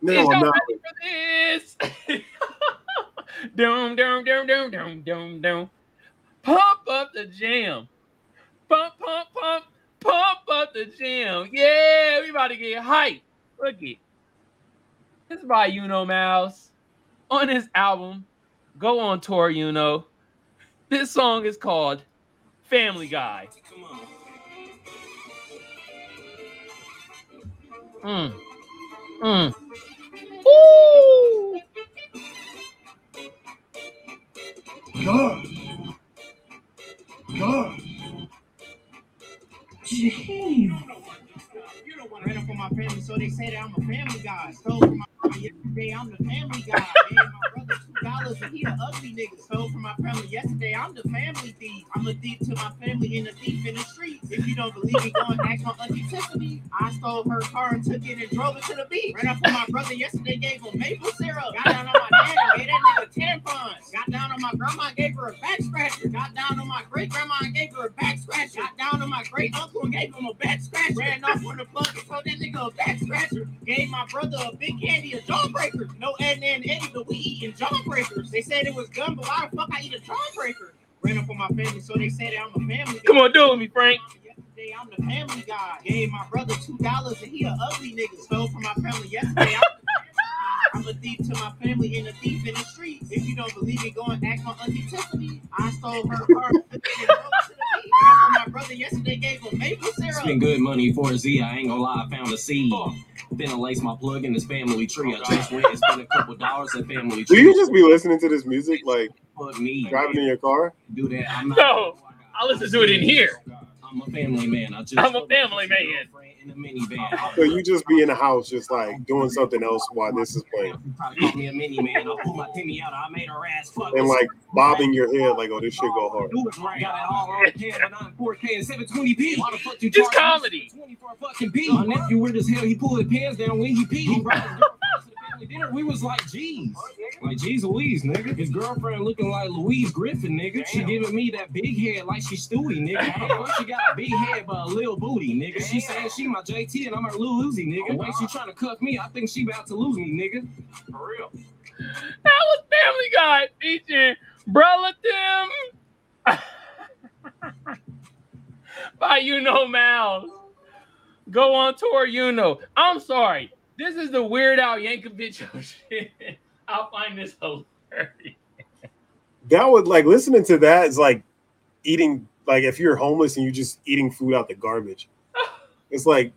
No, I'm not. ready for this? <laughs> dum dum dum dum dum dum dum. Pump up the jam. Pump pump pump pump up the jam. Yeah, we about to get hype. Look it. This is by Know Mouse on his album. Go on tour, you know. This song is called Family Guy. Mm. Mm. God. God. Jeez. You don't want to run up on my family, so they say that I'm a family guy. Stole from my yesterday, I'm the family guy. Gave my brother two dollars and he the ugly nigga. Stole from my family yesterday, I'm the family thief. I'm a thief to my family and a thief in the streets. If you don't believe me, go and ask my auntie Tiffany. I stole her car and took it and drove it to the beach. Ran up on my brother yesterday, gave him maple syrup. Got down on my dad gave that nigga tampons. Got down on my grandma and gave her a back scratcher. Got down on my great grandma and gave her a back scratcher. Got down on my great uncle and gave him a back scratcher. Ran off on the plug and told that nigga a back scratcher. Gave my brother a big candy, a jawbreaker. No Ed and Eddie, but we eating jawbreakers. They said it was gum, but why the fuck I eat a jawbreaker? Ran up on my family, so they said I'm a family. Come on, do it with me, Frank. Yesterday, I'm the family guy. Gave my brother two dollars and he a ugly nigga. Stole from my family yesterday. I'm, I'm a thief to my family and a thief in the streets. If you don't believe me, go and ask my auntie Tiffany. I stole her car and took it and drove it to the beach. for my brother yesterday gave him maple syrup. Spend good money for a Z. I ain't gonna lie, I found a seed. Then I lace my plug in this family tree. I just went and spent a couple dollars at family Do tree. you just be listening to this music like me. driving in your car? Do that. I'm not. No, I listen to it in here. I'm a family man. I just I'm a family man. In a minivan. So you just be in the house, just like doing something else while this is playing, probably call me a mini man. I pulled my Timmy out. I made her ass fuck. and like bobbing your head, like, "Oh, this shit go hard." Do it right. Got it all on camera, 4K and 720p. Why the fuck you It's comedy. 20 for a fucking P? My nephew weird as hell. He pulled his pants down when he peed. <laughs> He brought his girlfriend to the family dinner. We was like, geez. Like, geez Louise, nigga. His girlfriend looking like Louise Griffin, nigga. She giving me that big head like she Stewie, nigga. How the fuck she got a big head but a little booty, nigga? She saying she my JT and I'm her Lil Uzi, nigga. Oh, the way she trying to cuff me, I think she about to lose me, nigga. For real. That was Family Guy featuring Brother Tim <laughs> by You Know Mouse. Go on tour, you know. I'm sorry. This is the Weird Al Yankovic <laughs> shit. I find this hilarious. That would like listening to that is like eating like if you're homeless and you're just eating food out the garbage. <laughs> It's like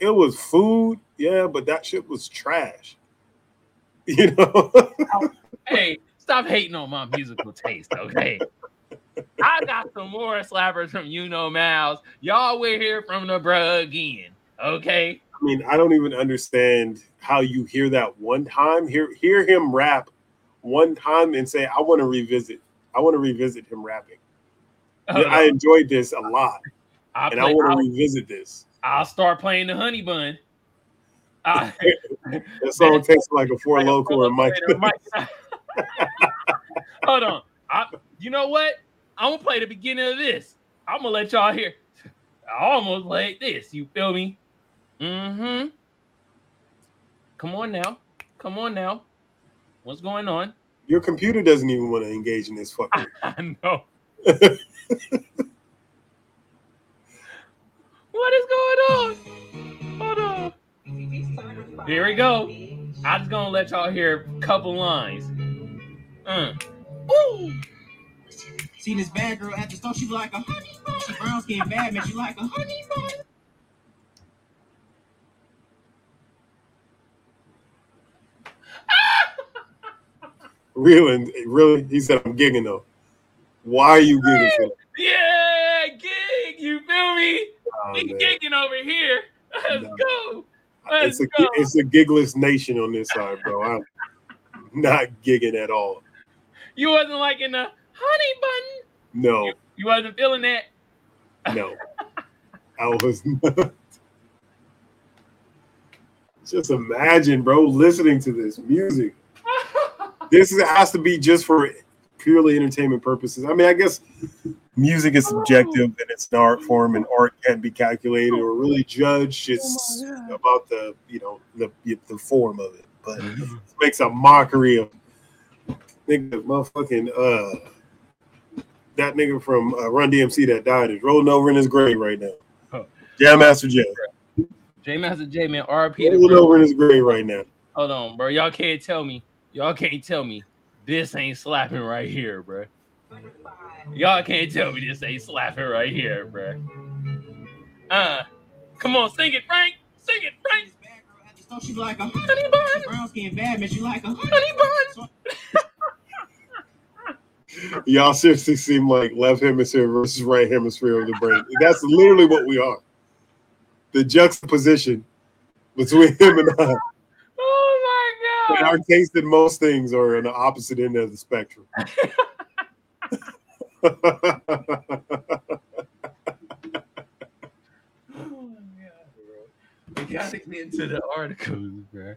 it was food, yeah, but that shit was trash. <laughs> You know, Hey, stop hating on my musical taste, okay? I got some more slappers from You Know Mouse. Y'all will hear from the bruh again, okay? I mean, I don't even understand how you hear that one time, hear hear him rap one time and say, I want to revisit. I want to revisit him rapping. Uh-huh. Yeah, I enjoyed this a lot, I'll, and I want to revisit this. I'll start playing the honey bun. <laughs> <laughs> That song takes like a four local or Mike. <laughs> Hold on. I, you know what? I'm gonna play the beginning of this. I'm gonna let y'all hear. I almost like this. You feel me? Mm-hmm. Come on now. Come on now. What's going on? Your computer doesn't even want to engage in this fucking. <laughs> I know. <laughs> what is going on? Hold on. Here we go. I'm just gonna let y'all hear a couple lines. Uh. Ooh. See this bad girl at the store, she like a honey bun. She brown skin bad, man, she like a honey bun. Real and really, he said, "I'm gigging though." Why are you gigging? For? Yeah, gig. You feel me? Oh, We gigging over here. Let's No. go. Let's It's a go. it's a gigless nation on this side, bro. I'm not gigging at all. You wasn't liking the honey button. No, You wasn't feeling that. no, <laughs> I was not. Just imagine, bro, listening to this music. <laughs> This is- has to be just for purely entertainment purposes. I mean, I guess music is subjective and it's an art form, and art can't be calculated or really judged. It's about the you know the the form of it, but it makes a mockery of nigga, motherfucking uh that nigga from uh, Run DMC that died is rolling over in his grave right now. Oh. Jam Master Jay J Master J man, RP. to rolling over in his grave right now. Hold on, bro. Y'all can't tell me. Y'all can't tell me this ain't slapping right here, bro. Y'all can't tell me this ain't slapping right here, bro. Uh, come on, sing it, Frank. Sing it, Frank. She be like a honey bun. brown skin bad, man, she like a Honey bun. Y'all seriously seem like left hemisphere versus right hemisphere of the brain. That's literally what we are. The juxtaposition between him and I. My And god. our taste in most things are on the opposite end of the spectrum. <laughs> Oh my God, bro. We gotta get into the articles, bro.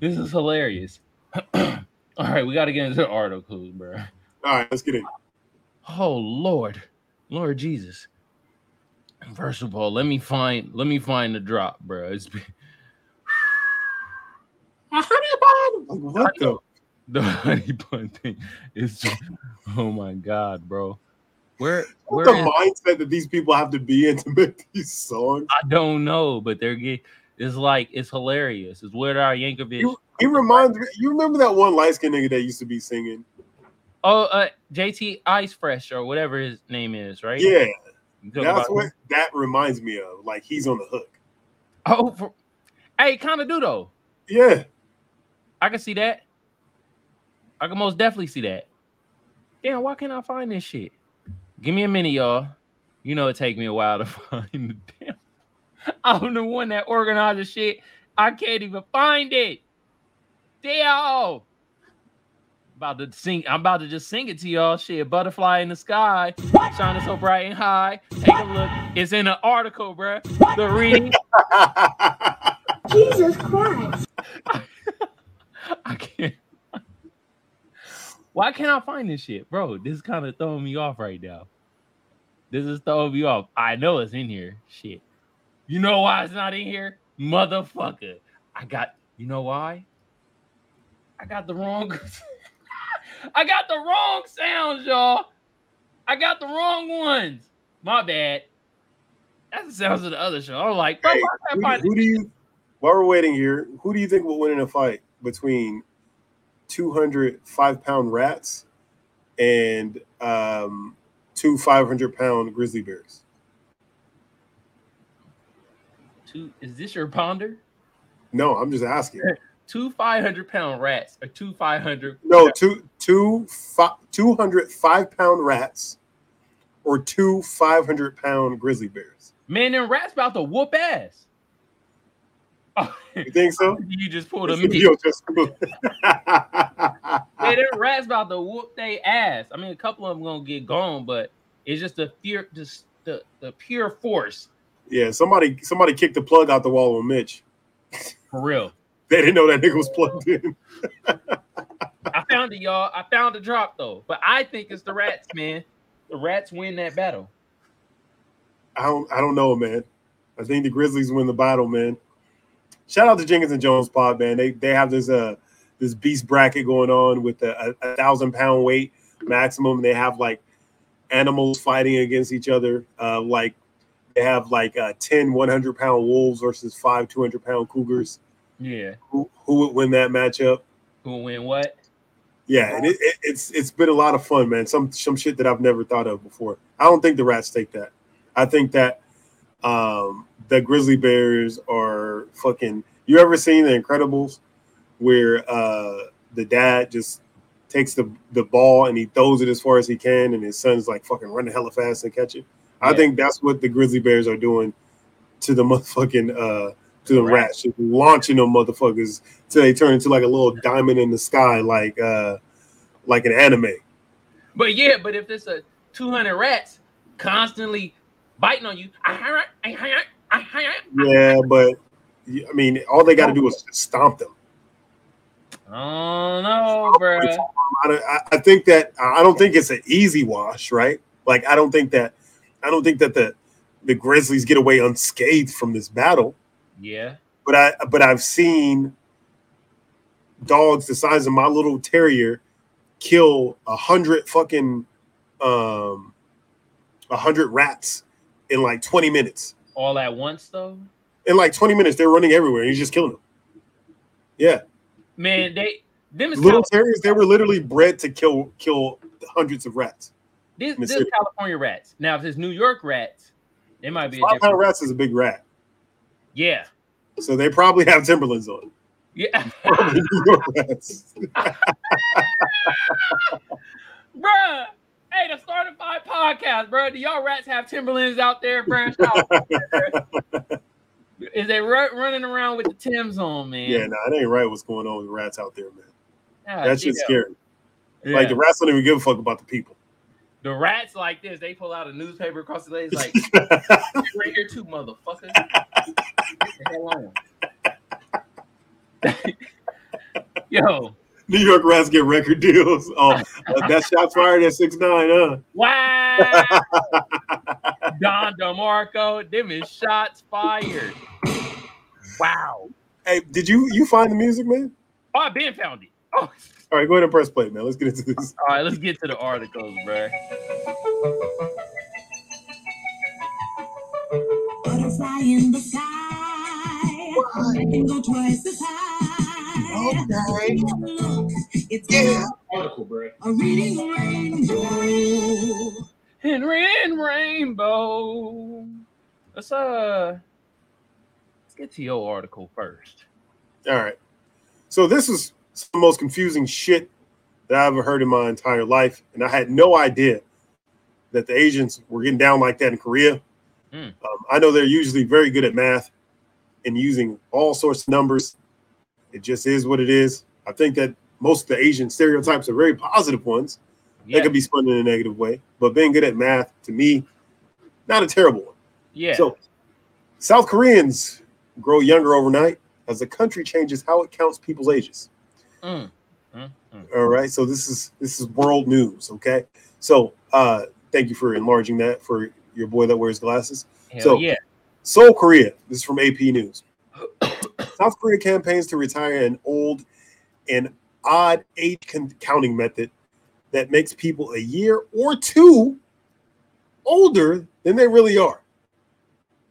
This is hilarious. <clears throat> All right, we gotta get into the articles, bro. All right, let's get in. Oh Lord, Lord Jesus. First of all, let me find let me find the drop, bro. It's been, What the? the honey bun thing is just, oh my god, bro. Where What where the mindset that these people have to be in to make these songs? I don't know, but they're get it's like it's hilarious. It's Weird Al Yankovic. You, he reminds me. You remember that one light skinned nigga that used to be singing? Oh, uh, JT Ice Fresh or whatever his name is, right? Yeah, That's what that reminds me of. Like he's on the hook. Oh, for, hey, kind of do though. Yeah. I can see that. I can most definitely see that. Damn, why can't I find this shit? Give me a minute, y'all. You know it take me a while to <laughs> find the damn. I'm the one that organizes shit. I can't even find it. Damn. About to sing. I'm about to just sing it to y'all. Shit, butterfly in the sky, shining so bright and high. Take a look. It's in an article, bruh. The reading. <laughs> Jesus Christ. <laughs> I can't. Why can't I find this shit, bro? This is kind of throwing me off right now. This is throwing me off. I know it's in here. Shit. You know why it's not in here, motherfucker? I got. You know why? I got the wrong. <laughs> I got the wrong sounds, y'all. I got the wrong ones. My bad. That's the sounds of the other show. I'm like, bro, Hey, why can't who, do- who do you while we're waiting here, who do you think will win in a fight between 200 five pound rats and um, two 500 pound grizzly bears? two? Is this your ponder? No, I'm just asking. <laughs> two 500 pound rats or two 500 No, two two fi- 200 five pound rats or two 500 pound grizzly bears. man them rats about to whoop ass You think so? <laughs> you just pulled a video just- them rats about to whoop they ass i mean a couple of them gonna get gone but it's just the fear just the, the pure force yeah, somebody somebody kicked the plug out the wall on Mitch. for real <laughs> They didn't know that nigga was plugged in. i found it y'all i found the drop though but i think it's the rats man the rats win that battle I don't I don't know, man. I think the Grizzlies win the battle, man. Shout out to Jenkins and Jones pod, man. They they have this uh this beast bracket going on with a, a, a thousand pound weight maximum. They have like animals fighting against each other. Uh like they have like uh 10 100 pound wolves versus five 200 pound cougars. yeah Who who would win that matchup? who will win what Yeah, and it, it, it's it's been a lot of fun, man. Some some shit that I've never thought of before. I don't think the Rats take that. I think that um, the Grizzly Bears are fucking. You ever seen The Incredibles, where uh, the dad just takes the the ball and he throws it as far as he can, and his son's like fucking running hella fast and catch it. I think that's what the Grizzly Bears are doing to the <laughs> motherfucking uh, to the Rats. Rats, just launching them motherfuckers till they turn into like a little diamond in the sky, like uh, like an anime. But yeah, but if it's a 200 rats constantly biting on you, Yeah, but I mean, all they got to do is stomp them. Oh no, bro. I, I- I think that I don't think it's an easy wash, right? Like I don't think that I don't think that the the Grizzlies get away unscathed from this battle. Yeah. But I but I've seen dogs the size of my little terrier kill a hundred fucking um a hundred rats in like 20 minutes. All at once though. In like 20 minutes, they're running everywhere he's just killing them. Yeah. Man, they them is Little terriers, they were literally bred to kill kill hundreds of rats. this, this. California rats. Now, if it's New York rats, they might be a Five pound rats is a big rat. Yeah. So they probably have Timberlands on. Yeah. <laughs> New York rats. <laughs> bruh. Hey, the Started Five podcast, bro. Do y'all rats have Timberlands out there? Shout out to them, bruh. Is they ru- running around with the Tims on, man? Yeah, nah, it ain't right what's going on with the rats out there, man. God That shit's scary. Yeah. Like the rats don't even give a fuck about the people. The rats like this, they pull out a newspaper across the legs, like <laughs> right here too, motherfucker. Get the hell on. <laughs> Yo, New York rats get record deals. Oh, <laughs> that shot fired at six nine, huh? wow. <laughs> Don DeMarco, them is shots fired. Wow. Hey, did you you find the music, man? Oh, I been found it. Oh, All right, go ahead and press play, man. Let's get into this. all right, let's get to the articles, bro. Butterfly in the sky. I can go twice as high. Okay. Look, it's Yeah. Article, bro. a reading rainbow. Henry and Rainbow. Let's uh let's get to your article first. All right. So this is some of the most confusing shit that I've ever heard in my entire life, and I had no idea that the Asians were getting down like that in Korea. Mm. Um, I know they're usually very good at math and using all sorts of numbers. It just is what it is. I think that most of the Asian stereotypes are very positive ones. They Yeah, could be spun in a negative way, but being good at math to me, not a terrible one. yeah. So, South Koreans grow younger overnight as the country changes how it counts people's ages. Mm, mm, mm. All right, so this is this is world news. Okay, so uh, thank you for enlarging that for your boy that wears glasses. Hell So- yeah. Seoul, Korea. This is from AP News. <clears throat> South Korea campaigns to retire an old and odd age counting method that makes people a year or two older than they really are.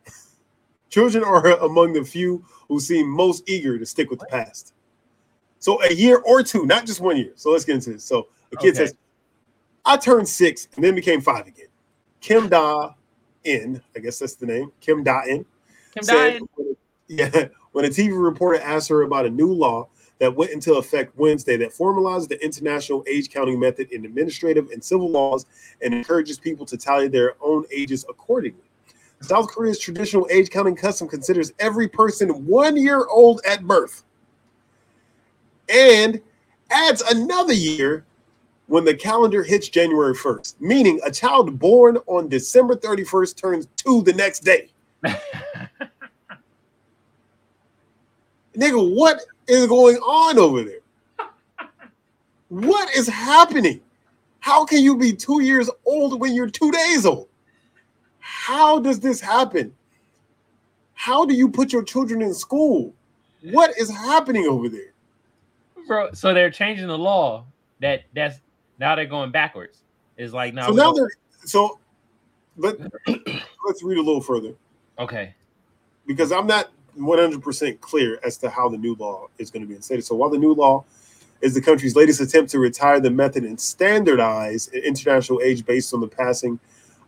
<laughs> Children are among the few who seem most eager to stick with the past. So a year or two, not just one year. So let's get into this. So a kid Okay. says, I turned six and then became five again. Kim Da In, I guess that's the name, Kim Da In, Kim said, Dian. <laughs> yeah, when a TV reporter asked her about a new law that went into effect Wednesday that formalizes the international age counting method in administrative and civil laws and encourages people to tally their own ages accordingly. South Korea's traditional age counting custom considers every person one year old at birth and adds another year when the calendar hits January 1st, meaning a child born on December 31st turns two the next day. <laughs> Nigga, what is going on over there? What is happening? How can you be two years old when you're two days old? How does this happen? How do you put your children in school? What is happening over there? Bro, so they're changing the law that that's now they're going backwards. It's like now so now they're so let, <clears throat> let's read a little further okay. because I'm not 100% clear as to how the new law is going to be instated. So while the new law is the country's latest attempt to retire the method and standardize an international age based on the passing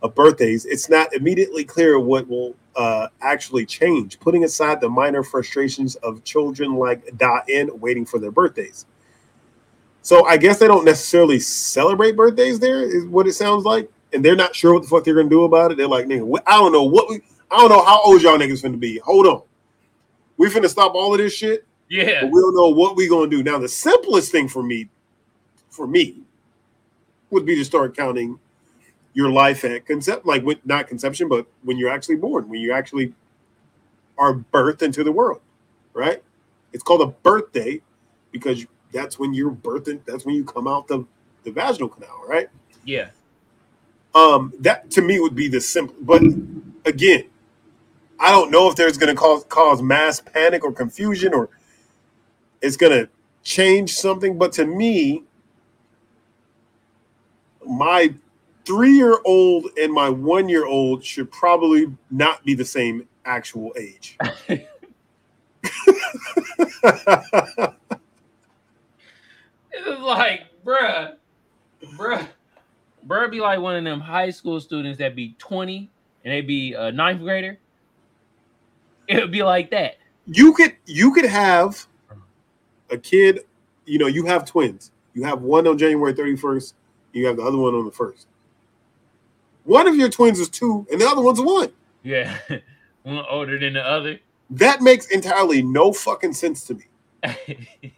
of birthdays, it's not immediately clear what will uh, actually change, putting aside the minor frustrations of children like Da In waiting for their birthdays. So I guess they don't necessarily celebrate birthdays there, is what it sounds like. And they're not sure what the fuck they're gonna do about it. They're like, nigga, I don't know what we I don't know how old y'all niggas finna be. Hold on. We finna stop all of this shit, Yeah. we don't know what we gonna do. Now, the simplest thing for me, for me, would be to start counting your life at concept, like with not conception, but when you're actually born, when you actually are birthed into the world, right? It's called a birthday because that's when you're birthing, that's when you come out the, the vaginal canal, right? Yeah. Um, that to me would be the simple. But again, I don't know if there's going to cause cause mass panic or confusion, or it's going to change something. But to me, my three year old and my one year old should probably not be the same actual age. <laughs> It's like, bruh, bruh, bruh be like one of them high school students that be 20 and they be a ninth grader. It would be like that. you could you could have a kid, you know, you have twins. You have one on January 31st, you have the other one on the first. One of your twins is two, and the other one's one. Yeah. <laughs> one older than the other. That makes entirely no fucking sense to me. <laughs>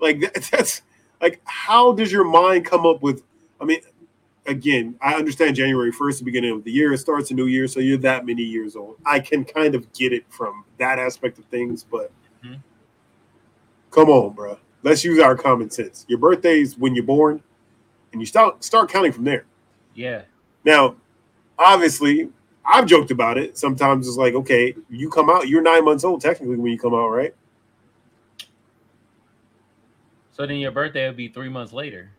Like that, that's like how does your mind come up with? I mean, again, I understand January first, the beginning of the year, it starts a new year, so you're that many years old. I can kind of get it from that aspect of things, but Mhm. come on, bro. Let's use our common sense. Your birthday's when you're born, and you start start counting from there. yeah. Now, obviously, I've joked about it. Sometimes it's like, okay, you come out, you're nine months old technically when you come out, right? So then your birthday would be three months later.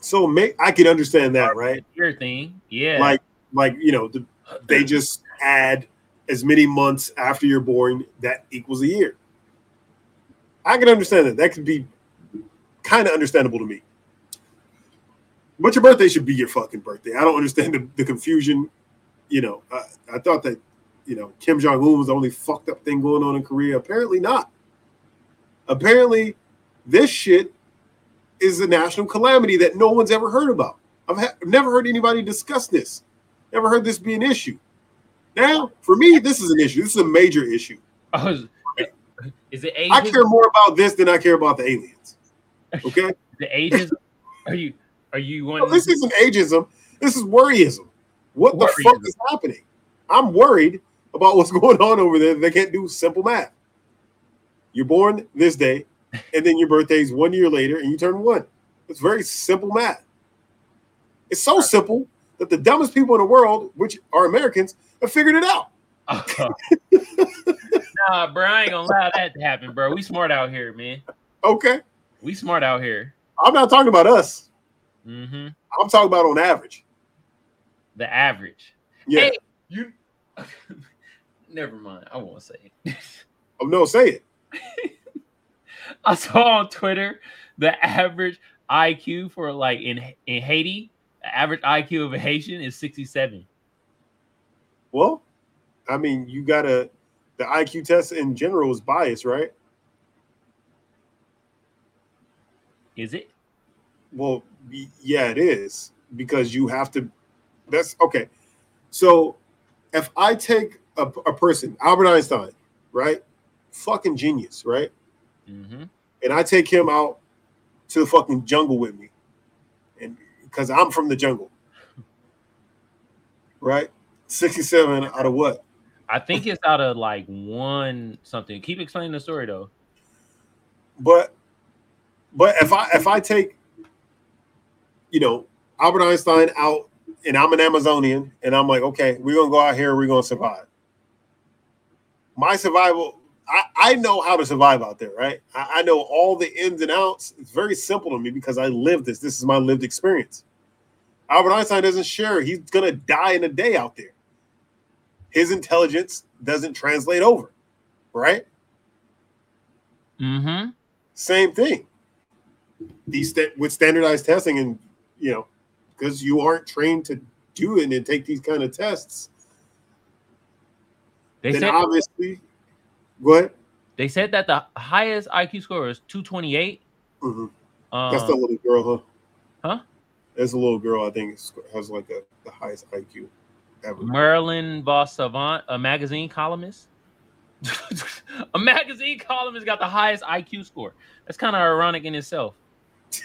So make I can understand that, right? Your thing. Yeah. Like, like you know, the, they just add as many months after you're born that equals a year. I can understand that. That could be kind of understandable to me. But your birthday should be your fucking birthday. I don't understand the, the confusion. You know, I, I thought that, you know, Kim Jong Un was the only fucked up thing going on in Korea. Apparently not. Apparently, this shit is a national calamity that no one's ever heard about. I've, ha- never heard anybody discuss this. Never heard this be an issue. Now, for me, this is an issue. This is a major issue. <laughs> Oh, is, it I care more about this than I care about the aliens. Okay? <laughs> The ages? Are you are you No, wanting? this isn't ageism. This is worryism. What the fuck is happening? I'm worried about what's <laughs> going on over there. They can't do simple math. You're born this day, and then your birthday's one year later, and you turn one. It's very simple math. It's so simple that the dumbest people in the world, which are Americans, have figured it out. <laughs> nah, bro, I ain't gonna allow that to happen, bro. We smart out here, man. Okay. We smart out here. I'm not talking about us. hmm I'm talking about on average. The average. Yeah. Hey, you. <laughs> Never mind. I won't say it. Oh, no, say it. <laughs> <laughs> I saw on Twitter the average IQ for like in in Haiti, the average IQ of a Haitian is 67. Well, I mean, you gotta the IQ test in general is biased, right? Is it? Well, yeah, it is because you have to. That's okay. So, if I take a, a person, Albert Einstein, right, fucking genius, right, Mm-hmm. and I take him out to the fucking jungle with me, and because I'm from the jungle, <laughs> right, sixty-seven out of what? I think it's out of like one something. Keep explaining the story though. But but if I if I take you know Albert Einstein out and I'm an Amazonian and I'm like, okay, we're gonna go out here, we're gonna survive. My survival, I, I know how to survive out there, right? I, I know all the ins and outs. It's very simple to me because I live this. This is my lived experience. Albert Einstein doesn't share. He's gonna die in a day out there. His intelligence doesn't translate over, right? Mm-hmm. same thing. These sta- with standardized testing, and you know, because you aren't trained to do it and take these kind of tests, They then said obviously, go ahead. they said that the highest IQ score is 228. Mhm. Um, That's the little girl, huh? huh? There's a little girl. I think has like a, the highest IQ ever. Marilyn vos Savant, a magazine columnist. <laughs> a magazine columnist got the highest IQ score. That's kind of ironic in itself.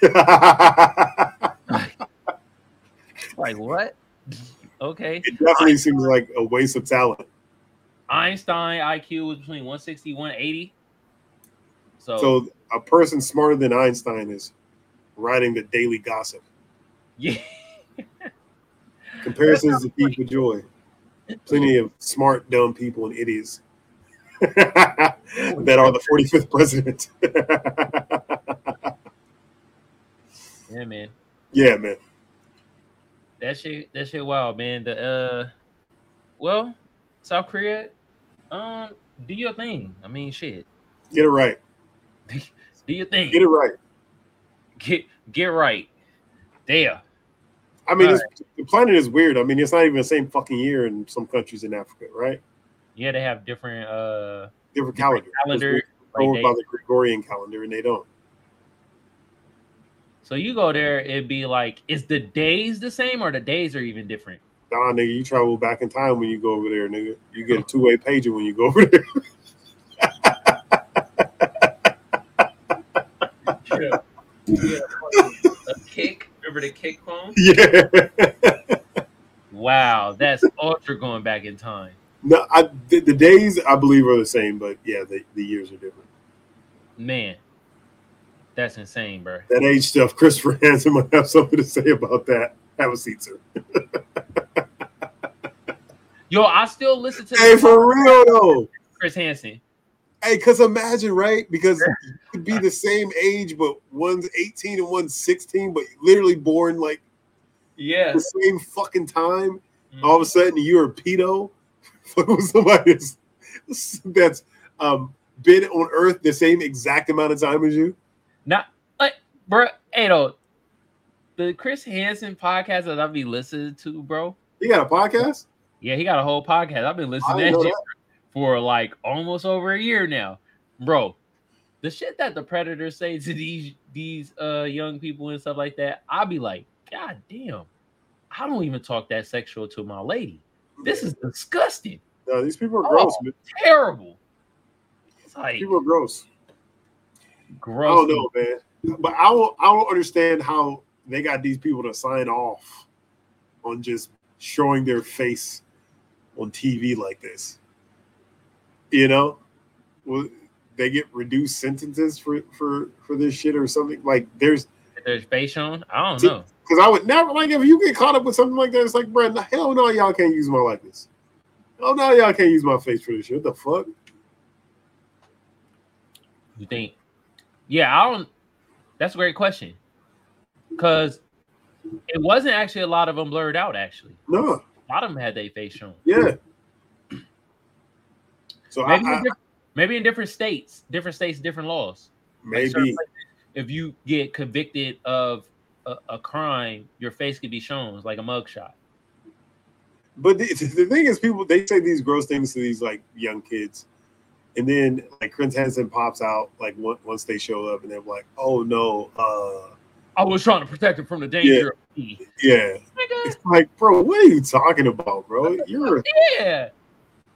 <laughs> Like what? <laughs> Okay. it definitely seems like a waste of talent. Einstein IQ was between 160 180. So, So a person smarter than Einstein is writing the daily gossip. yeah. <laughs> Comparisons to of joy. Plenty of smart, dumb people and idiots <laughs> that are the 45th president. <laughs> Yeah, man. yeah, man. That shit that shit wild, man. The uh well, South Korea, um, do your thing. I mean shit. Get it right. <laughs> Do your thing. Get it right. Get get right. There. I mean, the planet is weird. I mean, it's not even the same fucking year in some countries in Africa, right? Yeah, they have different uh Different calendar. calendar, like by the Gregorian calendar, and they don't. so you go there, it'd be like, is the days the same or the days are even different? Nah, nigga, you travel back in time when you go over there, nigga. You get a two way pager when you go over there. Yeah. a kick. Remember the kick phone? <laughs> yeah. Wow, that's ultra going back in time. No, I, the, the days I believe are the same, but yeah, the, the years are different. Man, that's insane, bro. That age stuff, Christopher Hansen might have something to say about that. Have a seat, sir. <laughs> Yo, I still listen to Hey, for real though. Chris Hansen. Hey, because imagine, right? Because you could be the same age, but one's 18 and one's 16, but literally born like Yeah. the same fucking time. Mm. All of a sudden, you're a pedo. <laughs> Fuck somebody that's, that's um, been on Earth the same exact amount of time as you. Not like, bro. Hey, though, the Chris Hansen podcast that I'll be listening to, bro. You got a podcast? Yeah, he got a whole podcast. I've been listening to that that. for like almost over a year now, bro. The shit that the predators say to these these uh young people and stuff like that, I'll be like, God damn, I don't even talk that sexual to my lady. This is disgusting, No, these people are Oh. gross. man. terrible. It's like People are gross. Gross. I don't know, man. But I don't, I don't understand how they got these people to sign off on just showing their face on TV like this. You know, well, they get reduced sentences for for for this shit or something. Like there's There's face on. I don't know. because I would never like if you get caught up with something like that. It's like, bro, hell no, y'all can't use my likeness. Oh no, y'all can't use my face for this shit. What the fuck? You think? Yeah, I don't. That's a great question. Because it wasn't actually a lot of them blurred out. Actually, No, a lot of them had their face shown. yeah. So Maybe, I, in diff- maybe in different states, different states, different laws. Maybe places, if you get convicted of a, a crime, your face could be shown like a mugshot. But the, the thing is, people they say these gross things to these like young kids, and then like Chris Hansen pops out like once they show up, and they're like, "Oh no, uh, I was trying to protect him from the danger me. Yeah." Nigga, It's like, bro, what are you talking about, bro? You're yeah.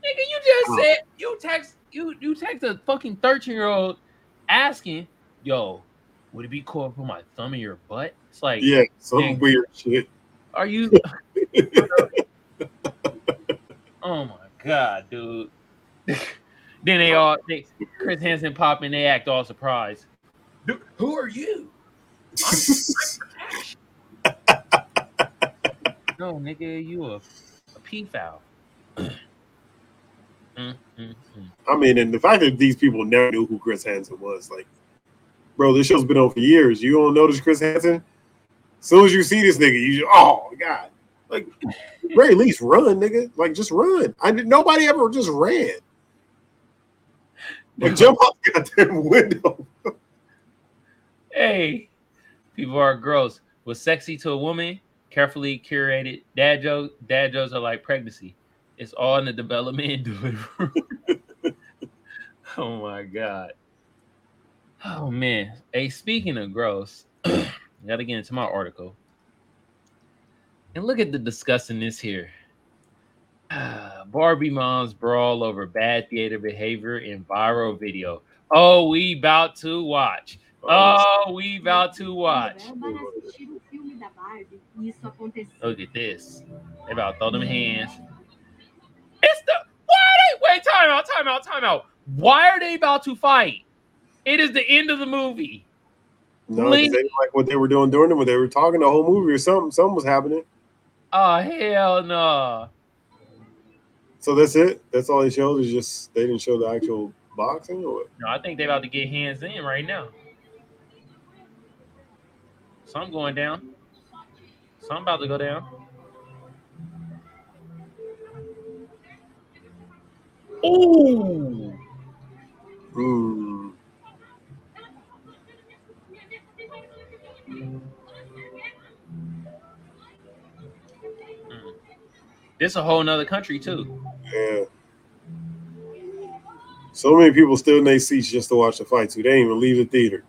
Nigga, you just Oh. said you text you you text a fucking 13 year old asking, yo, would it be cool if I put my thumb in your butt? It's like, yeah, some Dang. weird shit. are you <laughs> oh my god, dude. <laughs> then they all they Chris Hansen pop and they act all surprised. Dude, who are you? <laughs> No, nigga, you a, a pedophile. Mm, mm, mm. I mean, and the fact that these people never knew who Chris Hansen was, like, bro, this show's been on for years. You don't notice Chris Hansen? As soon as you see this nigga, you just, oh god, like, <laughs> very least run, nigga. Like, just run. I did, nobody ever just ran. Like, jump out the goddamn window. Hey, people are gross. Was sexy to a woman, carefully curated. Dad jokes, dad jokes are like pregnancy. It's all in the development and <laughs> delivery. oh my god. Oh man. Hey, speaking of gross, <clears throat> gotta get into my article. And look at the disgustingness here. <sighs> Barbie moms brawl over bad theater behavior in viral video. Oh, we about to watch. Oh, oh we about to watch. Para assistir o filme da Barbie e isso aconteceu. Look at this. They about to throw them hands. It's the why are they wait, time out, time out, time out. Why are they about to fight? It is the end of the movie. No, they didn't like what they were doing during it when they were talking the whole movie or something. Something was happening. Oh hell no. So that's it. That's all they showed. Is just they didn't show the actual boxing or what? No, I think they about to get hands in right now. Some going down. Some about to go down. Ooh. Hmm. This a whole nother country too. Yeah. So many people still in their seats just to watch the fight. So they didn't even leave the theater.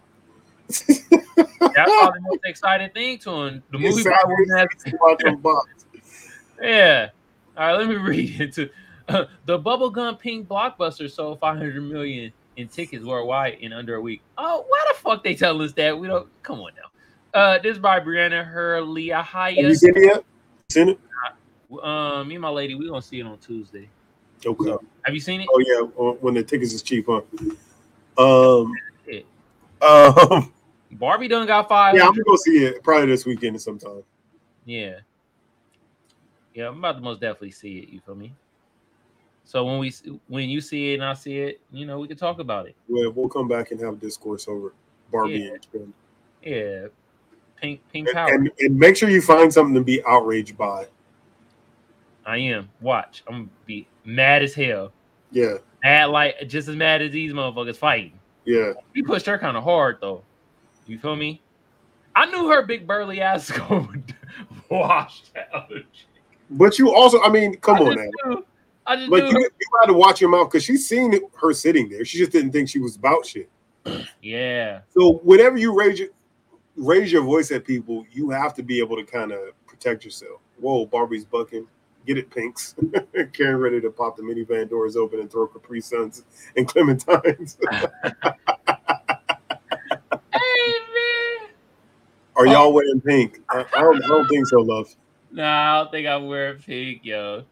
<laughs> That's <laughs> probably the most exciting thing to him. The movie probably wasn't as to watch them. Yeah. All right, let me <laughs> read into uh, <laughs> the bubblegum pink blockbuster sold 500 million in tickets worldwide in under a week. Oh, why the fuck they tell us that? We don't come on now. Uh, this by Brianna Hurley Have you seen it yet? Seen it? Um, me and my lady, we gonna see it on Tuesday. Okay. Have you seen it? Oh yeah, when the tickets is cheap, huh? Um, um, Barbie done got five. yeah, I'm gonna go see it probably this weekend sometime. Yeah. Yeah, I'm about to most definitely see it. You feel me? So when we when you see it and I see it, you know, we can talk about it. We'll, we'll come back and have a discourse over Barbie Yeah. and. Yeah. Pink pink And, power. and, and make sure you find something to be outraged by. I am. Watch. I'm gonna be mad as hell. Yeah, Mad like just as mad as these motherfuckers fighting. yeah. He pushed her kind of hard though. You feel me? I knew her big burly ass <laughs> going washed out. But you also, I mean, come I on now. knew- I just Like knew you, you had to watch your mouth because she's seen her sitting there. She just didn't think she was about shit. yeah. So whenever you raise your raise your voice at people, you have to be able to kind of protect yourself. Whoa, Barbie's bucking. Get it, Pinks. <laughs> Karen ready to pop the minivan doors open and throw Capri Suns and Clementines. <laughs> Hey man. Are y'all wearing pink? I, I don't, I don't think so, love. No, I don't think I'm wearing pink, yo.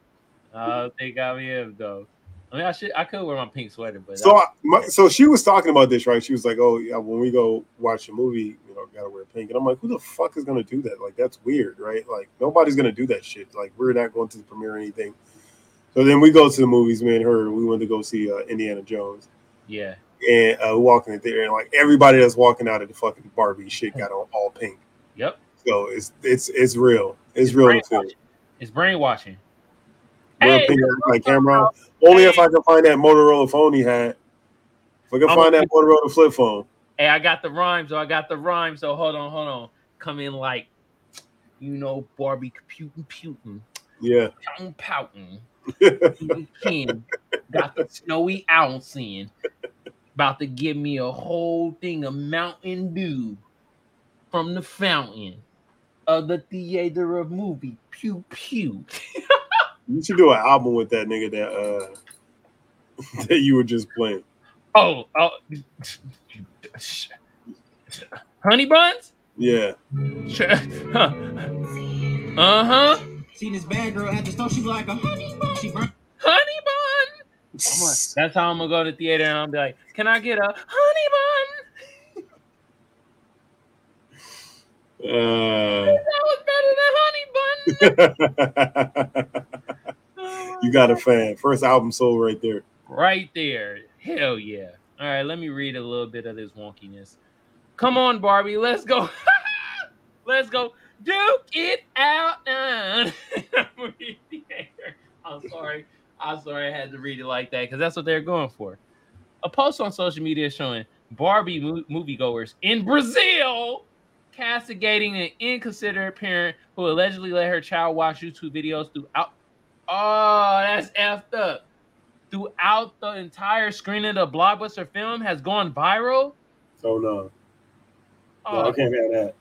I don't think I am though. I mean, I should, I could wear my pink sweater, but So, I, my, so she was talking about this, right? She was like, "Oh, yeah, when we go watch a movie, you know, gotta wear pink." And I'm like, "Who the fuck is gonna do that? Like, that's weird, right? Like, nobody's gonna do that shit. Like, we're not going to the premiere or anything." So then we go to the movies, me and her. We went to go see uh, Indiana Jones, yeah, and uh, walking in there, and like everybody that's walking out of the fucking Barbie shit got on all pink. yep. So it's it's it's real. It's real. to feel. It's brainwashing. Hey, pink like Cam'ron. Only if I can find that Motorola phone he had. If I can I'm find that Motorola flip phone. Hey, I got the rhymes. So I got the rhymes. So hold on, hold on. Come in like, you know, Barbie computing, putin. Yeah. pouting, <laughs> pouting. Got the snowy ounce in. About to give me a whole thing of Mountain Dew from the fountain of the theater of movie. Pew pew. <laughs> You should do an album with that nigga that uh <laughs> that you were just playing. Oh, oh. Honey buns? Yeah. <laughs> Uh huh. Seen this bad girl at the store, she be like a honey bun. She burnt Honey bun. That's how I'm gonna go to the theater and I'll be like, "Can I get a honey bun?" Uh, That was better than honey bun. <laughs> Oh you got a fan. First album sold right there. right there. Hell yeah. All right, let me read a little bit of this wonkiness. Come on, Barbie, let's go. <laughs> let's go. Duke it out. <laughs> I'm sorry. I'm sorry I had to read it like that because that's what they're going for. A post on social media showing Barbie mo- moviegoers in Brazil castigating an inconsiderate parent who allegedly let her child watch YouTube videos throughout. Oh, that's effed up. Throughout the entire screening of the blockbuster film has gone viral. Oh no. No, Oh, I can't have that.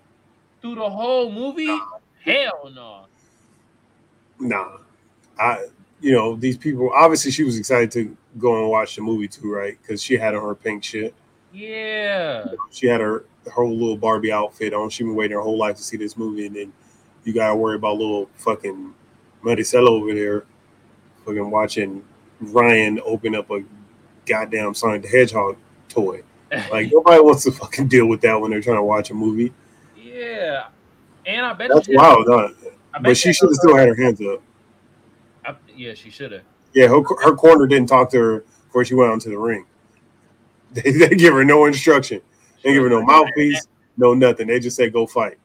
through the whole movie? Hell no. Nah. I you know, these people obviously she was excited to go and watch the movie too, right? Because she had on her pink shit. Yeah. She had her her little Barbie outfit on. She been waiting her whole life to see this movie, and then you gotta worry about little fucking Maricela over there, fucking watching Ryan open up a goddamn Sonic the Hedgehog toy. Like <laughs> nobody wants to fucking deal with that when they're trying to watch a movie. yeah. And I bet That's wild, huh? But she should have still had her hands up. Yeah, she should have. Yeah, her, her corner didn't talk to her before she went onto the ring. <laughs> They, they give her no instruction. They give her no mouthpiece, no nothing. They just say go fight.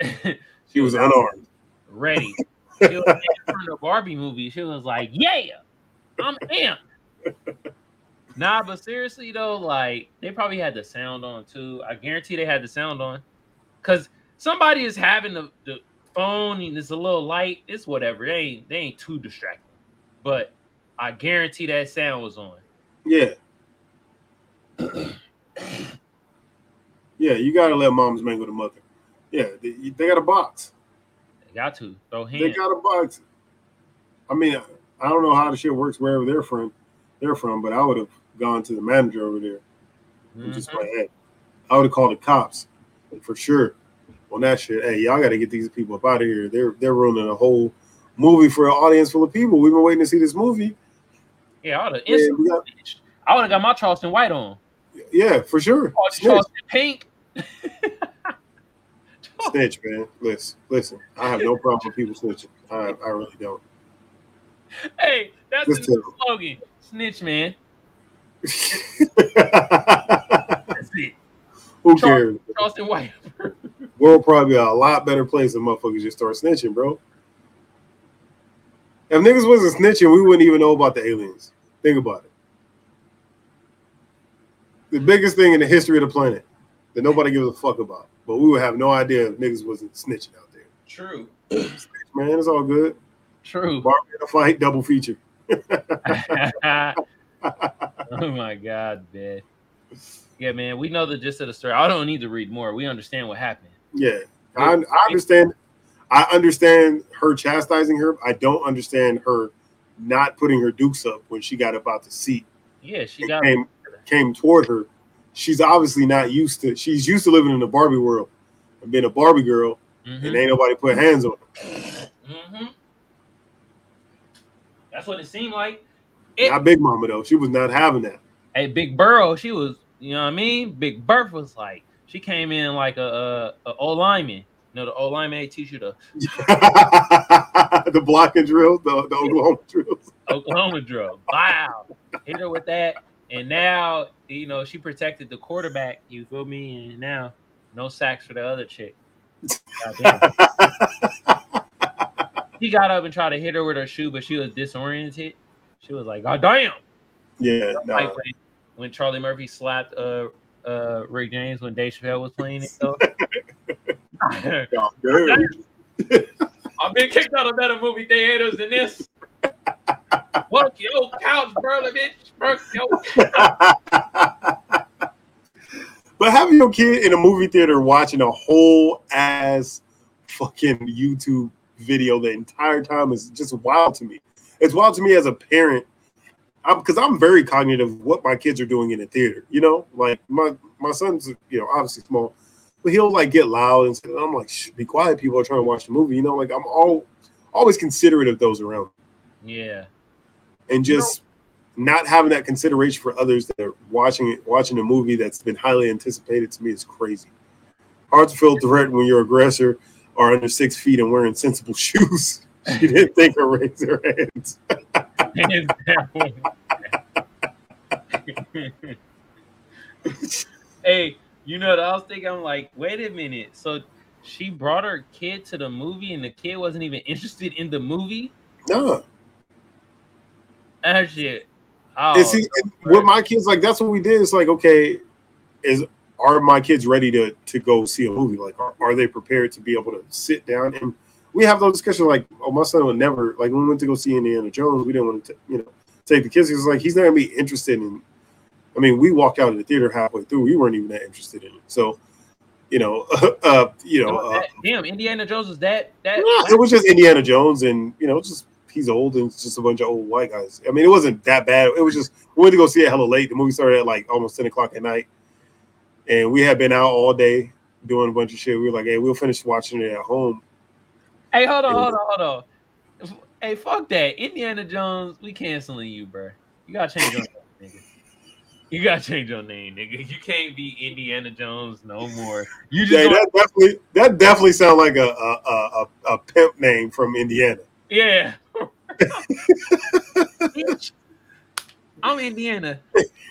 <laughs> She was unarmed. ready. <laughs> She was in the Barbie movie. She was like, "Yeah, I'm amped." nah, but seriously though, like they probably had the sound on too. I guarantee they had the sound on, cause somebody is having the, the phone and it's a little light. It's whatever. They ain't they ain't too distracting, but I guarantee that sound was on. Yeah. yeah, you gotta let moms mangle the mother. Yeah, they, they got a box. They got to throw They got a box. I mean, I don't know how the shit works wherever they're from. They're from, but I would have gone to the manager over there and just like, hey, I would have called the cops for sure on that shit. Hey, y'all got to get these people up out of here. They're they're ruining a whole movie for an audience full of people. We've been waiting to see this movie. Yeah, I would have Yeah, got- snitched. I would have got my Charleston White on. Yeah, for sure. Oh, Charleston Pink. <laughs> snitch, man. Listen, listen. I have no problem with people snitching. I, I really don't. Hey, that's Just the slogan. Snitch, man. <laughs> That's it. Who cares? Charleston White. <laughs> World probably a lot better place than motherfuckers just start snitching, bro. If niggas wasn't snitching, we wouldn't even know about the aliens. Think about it. The biggest thing in the history of the planet that nobody gives a fuck about. but we would have no idea if niggas wasn't snitching out there. True. <clears throat> Man, it's all good. True. Barbie in a fight, double feature. <laughs> <laughs> oh my god, man. Yeah, man. We know the gist of the story. I don't need to read more. We understand what happened. Yeah, I, I understand. I understand her chastising her. I don't understand her not putting her dukes up when she got about the seat. Yeah, she got came came toward her. She's obviously not used to. She's used to living in the Barbie world and being a Barbie girl, Mhm. and ain't nobody put hands on her. Mhm. That's what it seemed like. It- Not Big Mama though. She was not having that. Hey, Big Burrow, she was, you know what I mean? Big Berth was like, she came in like a old lineman. You know, the old lineman teach you the <laughs> the blocking drills, the, the Oklahoma <laughs> drills. Oklahoma drill. Wow. Hit her with that. And now, you know, she protected the quarterback. You feel me? And now, no sacks for the other chick. He got up and tried to hit her with her shoe, but she was disoriented. She was like, God damn. Yeah, no. Like when, when Charlie Murphy slapped uh uh Rick James when Dave Chappelle was playing it. So. <laughs> no, <laughs> good. I've been kicked out of better movie theaters than this. Work your couch, brother, bitch. Work your <laughs> but having your kid in a movie theater watching a whole ass fucking YouTube video the entire time is just wild to me. It's wild to me as a parent because I'm, very cognitive of what my kids are doing in the theater. You know, like my my son's you know obviously small, but he'll like get loud and say- I'm like, be quiet. People are trying to watch the movie. You know, like I'm all always considerate of those around me Yeah. and just not having that consideration for others that are watching it, watching a movie that's been highly anticipated to me is crazy. Hard to feel threat when your aggressor are under six feet and wearing sensible <laughs> shoes. <laughs> She didn't think or raise her hands. <laughs> <laughs> hey, you know what I was thinking? I'm like, wait a minute. So she brought her kid to the movie and the kid wasn't even interested in the movie? No, That shit. Oh, and see, and with my kids, like that's what we did. It's like, okay, is are my kids ready to to go see a movie? Like, are, are they prepared to be able to sit down and we have those discussions? Like, oh, my son would never like when we went to go see Indiana Jones. We didn't want to, you know, take the kids. It's like he's not gonna be interested in. I mean, we walked out of the theater halfway through. We weren't even that interested in it. So, you know, <laughs> uh, you know, uh, damn, Indiana Jones is that that yeah, it was just Indiana Jones, and you know, it's just he's old and it's just a bunch of old white guys. I mean, it wasn't that bad. It was just we went to go see it hella late. The movie started at like almost ten o'clock at night, and we had been out all day doing a bunch of shit. We were like, hey, we'll finish watching it at home. Hey, hold on, hold on, hold on. Hey, fuck that. Indiana Jones, we canceling you, bro. You gotta change your name, nigga. You gotta change your name, nigga. You can't be Indiana Jones no more. You just Yeah, that definitely that definitely sounds like a a, a a a pimp name from Indiana. yeah. <laughs> Bitch. I'm Indiana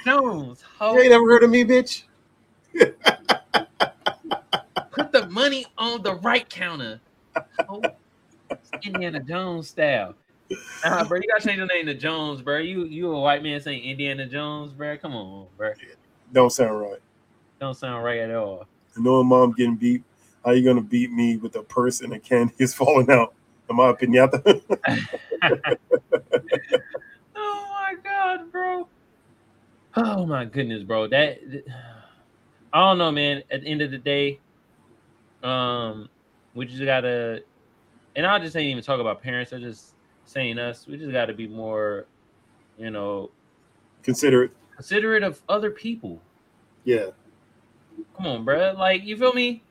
Jones. Ho. You ain't never heard of me, bitch. <laughs> Put the money on the right counter. Ho. Indiana Jones style. Nah, bro, you gotta change your name to Jones, bro. You you a white man saying Indiana Jones, bro. Come on, bro. Don't sound right. Don't sound right at all. I Knowing mom getting beat, how you gonna beat me with a purse and a candy is falling out? Am I a pinata? Oh my god, bro. Oh my goodness, bro. That I don't know, man. At the end of the day, um, we just gotta, and I just ain't even talk about parents. I'm just saying us. We just gotta be more, you know, considerate, considerate of other people. Yeah. Come on, bro. Like you feel me?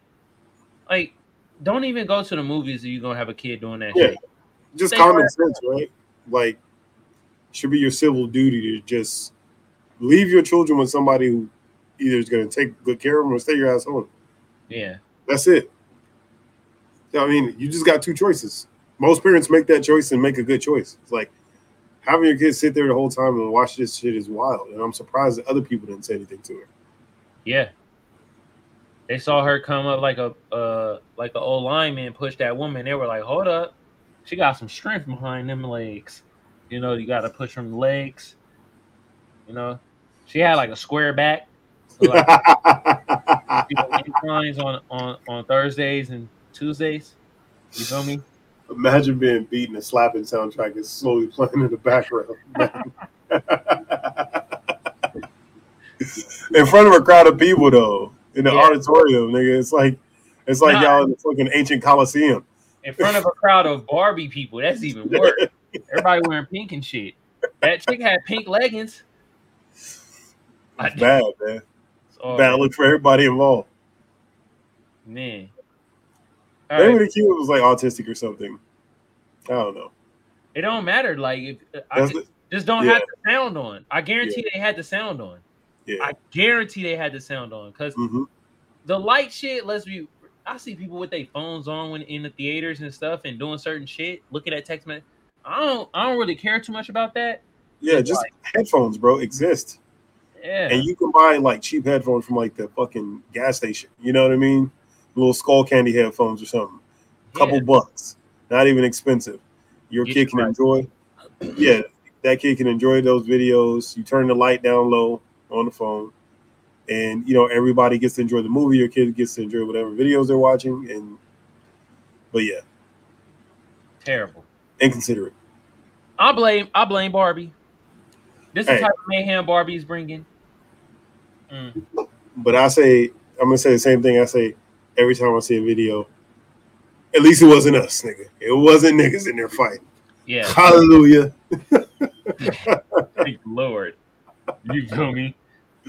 Like, don't even go to the movies if you're gonna have a kid doing that Yeah. shit. just Stay common right. sense, right? Like, should be your civil duty to just leave your children with somebody who either is going to take good care of them or stay your ass home. Yeah. That's it. I mean, you just got two choices. Most parents make that choice and make a good choice. It's like having your kids sit there the whole time and watch this shit is wild. And I'm surprised that other people didn't say anything to her. Yeah. They saw her come up like a uh like an old lineman push that woman. They were like, hold up. She got some strength behind them legs. You know, you gotta push from the legs. You know, she had like a square back. So like <laughs> people make lines on, on on Thursdays and Tuesdays. You feel me? Imagine being beaten and slapping soundtrack is slowly playing in the background. <laughs> in front of a crowd of people though, in the Yeah. auditorium, nigga. It's like it's like Nah. y'all in the fucking ancient coliseum. In front of a crowd of Barbie people. That's even <laughs> worse. Everybody wearing pink and shit. That chick had pink leggings. It's bad, man. Oh, Bad look for everybody involved. man. All Maybe right. the kid was like autistic or something. I don't know. It don't matter. Like if I just, the- just don't yeah. have the sound on. I guarantee they had the sound on. yeah. I guarantee they had the sound on because hmm the light shit Let's be. I see people with their phones on when in the theaters and stuff and doing certain shit, looking at text message. I don't. I don't really care too much about that. Yeah, just headphones, bro, exist. Yeah. And you can buy like cheap headphones from like the fucking gas station. You know what I mean? Little Skullcandy headphones or something. Couple bucks. Not even expensive. Your kid can right. enjoy. <clears throat> Yeah, that kid can enjoy those videos. You turn the light down low on the phone. And you know, everybody gets to enjoy the movie. Your kid gets to enjoy whatever videos they're watching. And but yeah, Terrible. inconsiderate. I blame. I blame Barbie. This is Hey. the type of mayhem Barbie's bringing. Mm. But I say, I'm gonna say the same thing I say every time I see a video. At least it wasn't us, nigga. It wasn't niggas in there fighting. Yeah. Hallelujah. Thank Lord. You feel me?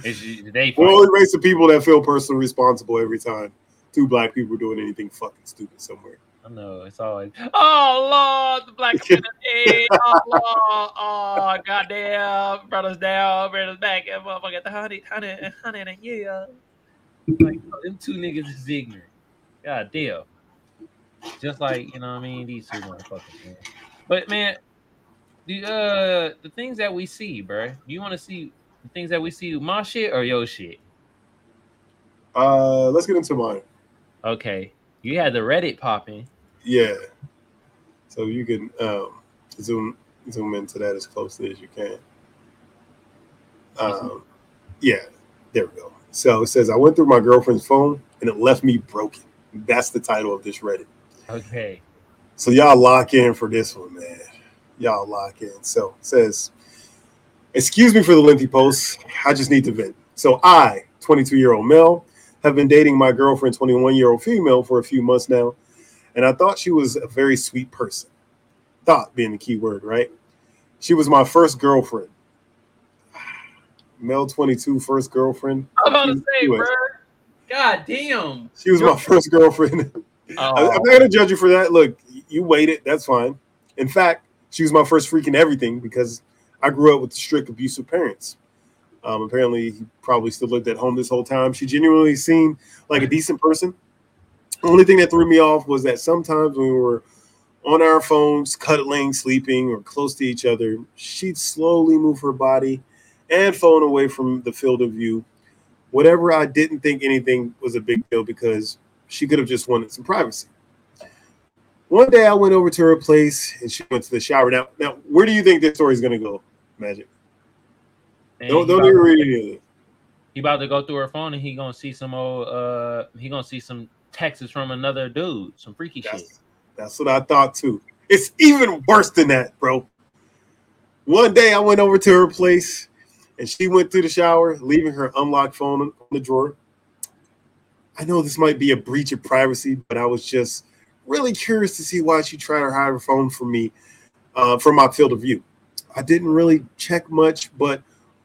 They We're only race of people that feel personally responsible every time two black people doing anything fucking stupid somewhere. I know it's always oh Lord, the black <laughs> community, oh Lord, oh goddamn, brothers down, brothers back, and motherfucker, the honey, honey, honey, and yeah. Like them two niggas is ignorant. God damn. Just like you know, what I mean, these two motherfuckers. Man. But man, the uh the things that we see, bro. You want to see the things that we see, my shit or your shit? Uh, let's get into mine. Okay, you had the Reddit popping. Yeah. So you can um, zoom zoom into that as closely as you can. Um, yeah, there we go. So it says I went through my girlfriend's phone and it left me broken. That's the title of this Reddit. Okay. So y'all lock in for this one, man. Y'all lock in. So it says, excuse me for the lengthy post. I just need to vent. So I, 22 year old male, have been dating my girlfriend, 21 year old female, for a few months now, and I thought she was a very sweet person. Thought being the key word, right? She was my first girlfriend. Male 22, first girlfriend. I'm about to say, bro. God damn. She was my <laughs> first girlfriend. I, Oh, I'm not gonna judge you for that. Look, you waited. That's fine. In fact, she was my first freaking everything because I grew up with strict abusive parents. Um, apparently, he probably still lived at home this whole time. She genuinely seemed like a decent person. The only thing that threw me off was that sometimes when we were on our phones, cuddling, sleeping, or close to each other, she'd slowly move her body and phone away from the field of view. Whatever I didn't think anything was a big deal because she could have just wanted some privacy. One day I went over to her place and she went to the shower. Now, now, where do you think this story is going to go, Magic? man, Don't don't even read any of it. He about to go through her phone and he gonna see some old uh he gonna see some texts from another dude, some freaky shit. That's, that's what I thought too. It's even worse than that, bro. One day I went over to her place and she went through the shower, leaving her unlocked phone on the drawer. I know this might be a breach of privacy, but I was just really curious to see why she tried to hide her phone from me, uh, from my field of view. I didn't really check much, but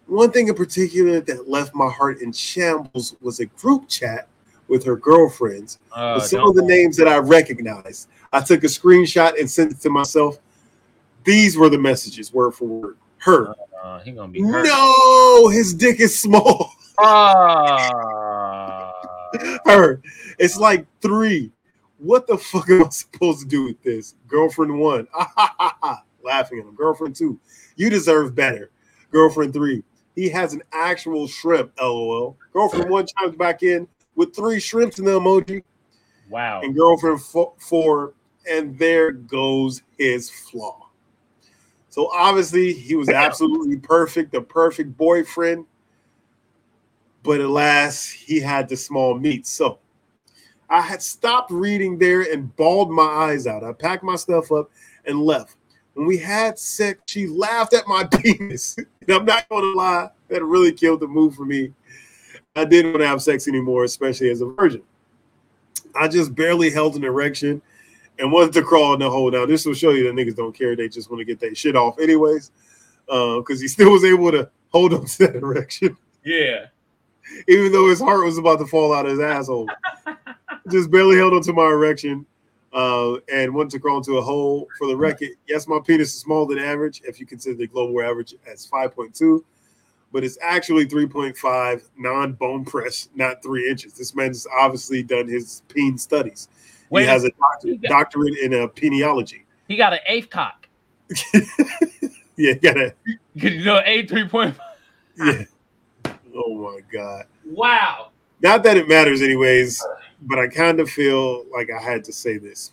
one thing in particular that left my heart in shambles was a group chat with her girlfriends Uh, with some of the names that I recognized. I took a screenshot and sent it to myself. These were the messages, word for word. Her. uh, he gonna be hurt. No, his dick is small. Ah. <laughs> Her. It's like three. What the fuck am I supposed to do with this? Girlfriend one. <laughs> Laughing at him. Girlfriend two. You deserve better. Girlfriend three. He has an actual shrimp. LOL. Girlfriend one chimes back in with three shrimps in the emoji. wow. and girlfriend fo- four, and there goes his flaw. So obviously, he was absolutely perfect, the perfect boyfriend. but alas, he had the small meat. So I had stopped reading there and bawled my eyes out. I packed my stuff up and left. When we had sex, she laughed at my <laughs> penis. and I'm not going to lie, that really killed the mood for me. I didn't want to have sex anymore, especially as a virgin. I just barely held an erection and wanted to crawl in the hole. Now, this will show you that niggas don't care. They just want to get that shit off, anyways. Because he still was able to hold on <laughs> to that erection, Yeah. even though his heart was about to fall out of his asshole. <laughs> just barely held on to my erection uh, and wanted to crawl into a hole. For the record, yes, my penis is smaller than average if you consider the global average as 5.2, but it's actually 3.5 non bone press, not three inches. This man's obviously done his peen studies. Wait, he has a doctor- got- doctorate in uh, peniology. he got an eighth cock. <laughs> Yeah, gotta, You know, eight three point. yeah. Oh my god. Wow. Not that it matters, anyways, but I kind of feel like I had to say this.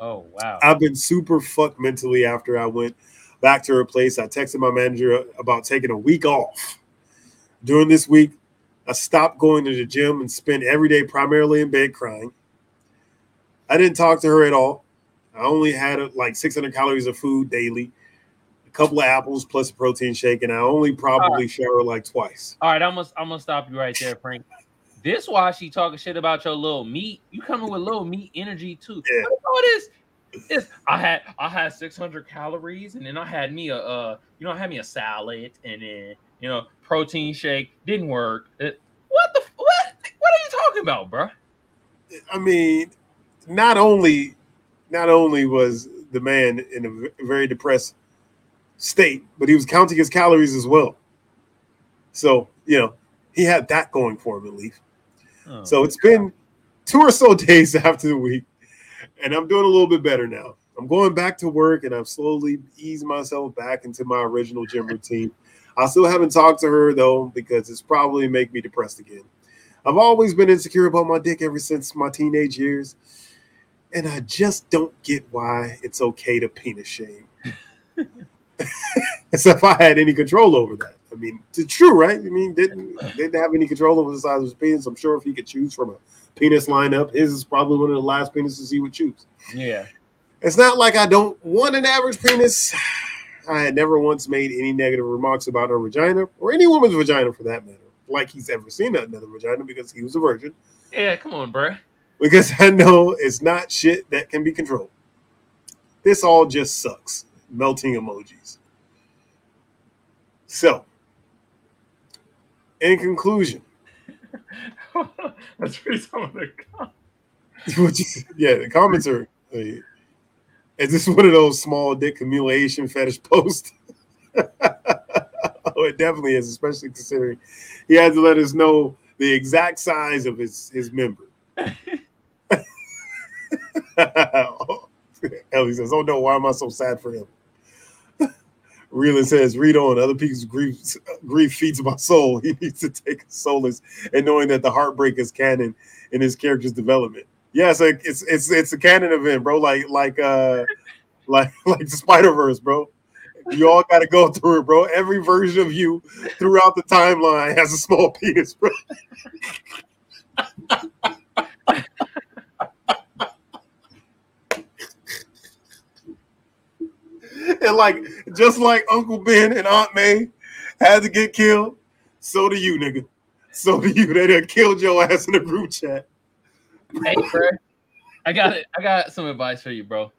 Oh wow. I've been super fucked mentally after I went back to her place. I texted my manager about taking a week off. During this week, I stopped going to the gym and spent every day primarily in bed crying. I didn't talk to her at all. I only had uh, like 600 calories of food daily, a couple of apples plus a protein shake, and I only probably shower like twice. All right, I'm gonna I'm gonna stop you right there, Frank. This why she talking shit about your little meat. You coming with little meat energy too. Yeah. What all this? This I had I had 600 calories, and then I had me a uh you know I had me a salad, and then you know protein shake didn't work. It- what the what what are you talking about, bro? I mean, not only not only was the man in a very depressed state, but he was counting his calories as well. So, you know, he had that going for him at least. Oh, So it's been two or so <laughs> days after the week, and I'm doing a little bit better now. I'm going back to work and I've slowly eased myself back into my original gym routine. I still haven't talked to her though, because it's probably make me depressed again. I've always been insecure about my dick ever since my teenage years, and I just don't get why it's okay to penis shame. <laughs> As if I had any control over that. I mean, it's true, right? I mean, didn't didn't have any control over the size of his penis. I'm sure if he could choose from a penis lineup, his is probably one of the last penises he would choose. yeah. It's not like I don't want an average penis. I had never once made any negative remarks about her vagina or any woman's vagina for that matter. Like he's ever seen another vagina because he was a virgin. Yeah, come on, bro. Because I know it's not shit that can be controlled. This all just sucks. Melting emojis. So, in conclusion, Let's read some of the is, yeah, the comments are. is this one of those small dick accumulation fetish posts? <laughs> oh, it definitely is, especially considering he had to let us know the exact size of his his member. <laughs> <laughs> Ellie says, "Oh no, why am I so sad for him?" <laughs> Reelan says, "Read on. Other people's grief grief feeds my soul. <laughs> He needs to take solace in knowing that the heartbreak is canon in his character's development." Yeah, it's a, it's it's it's a canon event, bro. Like like uh like like the Spider Verse, bro. You all got to go through it, bro. Every version of you throughout the timeline has a small penis, bro. <laughs> and like just like Uncle Ben and Aunt May had to get killed, so do you, nigga. So do you. They done killed your ass in the group chat. hey, bro. I got it. I got some advice for you, bro.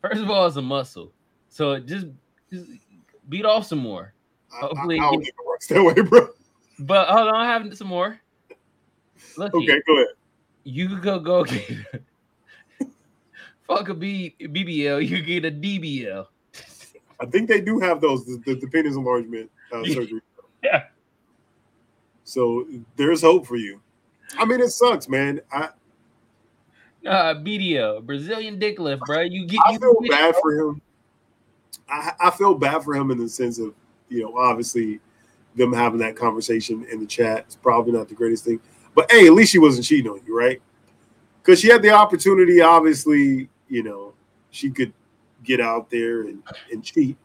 First of all, it's a muscle, so just, just beat off some more. I, I, I Hopefully don't think it works that way, bro. But hold on, I have some more. Look, Okay, go ahead. you could go go <laughs> get fuck a B, BBL, you get a DBL. I think they do have those, the, the, penis enlargement uh, surgery. Yeah. So there's hope for you. I mean, it sucks, man. I, Uh, BDL, Brazilian dick lift, bro. You get I you feel bad for him. I, I feel bad for him in the sense of, you know, obviously them having that conversation in the chat is probably not the greatest thing. But hey, at least she wasn't cheating on you, right? Because she had the opportunity, obviously, you know, she could get out there and, and cheat.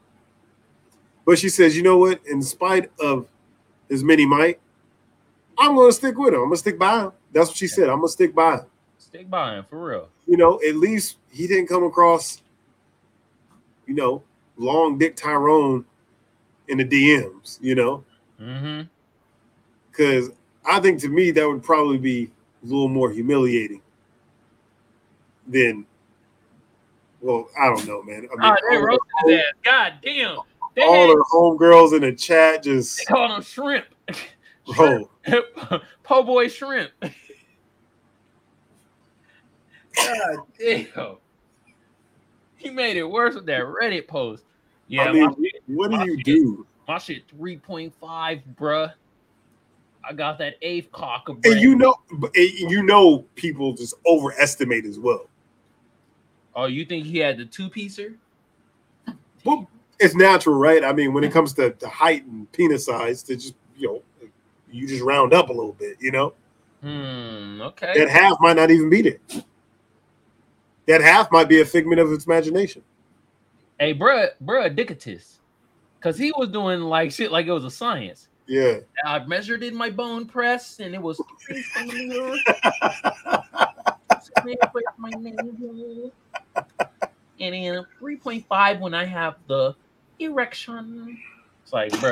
But she says, you know what? In spite of his many might, I'm gonna stick with him. I'm gonna stick by him. That's what she said. I'm gonna stick by him. Stick by him for real. You know, at least he didn't come across, you know, long dick Tyrone in the DMs. You know, Mm-hmm. because I think to me that would probably be a little more humiliating than. Well, I don't know, man. I ah, mean, Oh, they all, roasted his ass. God damn. They, all had, her homegirls in the chat just, they called him shrimp. <laughs> bro. <laughs> po' boy shrimp. <laughs> God damn. He made it worse with that Reddit post. Yeah, I mean, shit, what do you shit- do? my shit 3.5, bruh. I got that eighth cock of And you know, and you know, people just overestimate as well. Oh, you think he had the two piecer? Well, it's natural, right? I mean, when it comes to, to height and penis size, to just you know, you just round up a little bit. You know, Hmm. Okay. that half might not even be there. That half might be a figment of its imagination. Hey, bruh, bruh, Dickatus. Cause he was doing like shit like it was a science. Yeah. I measured in my bone press and it was <laughs> <laughs> My. And then 3.5 when I have the erection. It's like, bro.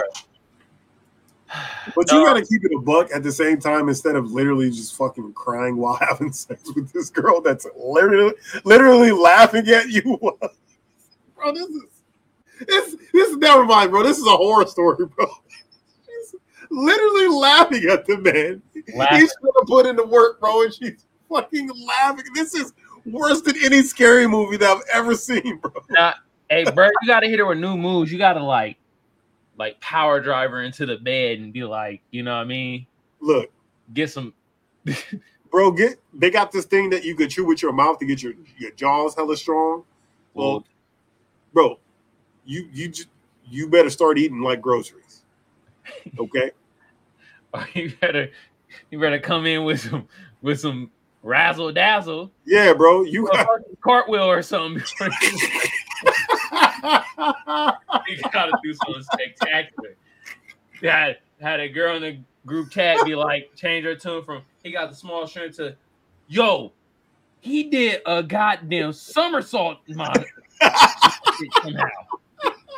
But you got to keep it a buck at the same time instead of literally just fucking crying while <laughs> having sex with this girl that's literally literally laughing at you. <laughs> bro, this is this this is never mind, bro. This is a horror story, bro. She's literally laughing at the man. Laughing. He's gonna put in the work, bro, and she's fucking laughing. This is worse than any scary movie that I've ever seen, bro. Nah, hey, bro, you gotta hit her with new moves. You gotta like, like power drive her into the bed and be like, you know what I mean? Look, Get some. <laughs> bro, get they got this thing that you could chew with your mouth to get your, your jaws hella strong. Well, bro, you you just you better start eating like groceries. Okay? <laughs> Oh, you better, you better come in with some, with some razzle dazzle, Yeah, bro. You got cartwheel or something. <laughs> you gotta do something spectacular. Yeah, had a girl in the group chat be like, change her tune from he got the small shrimp to yo, he did a goddamn somersault in somehow.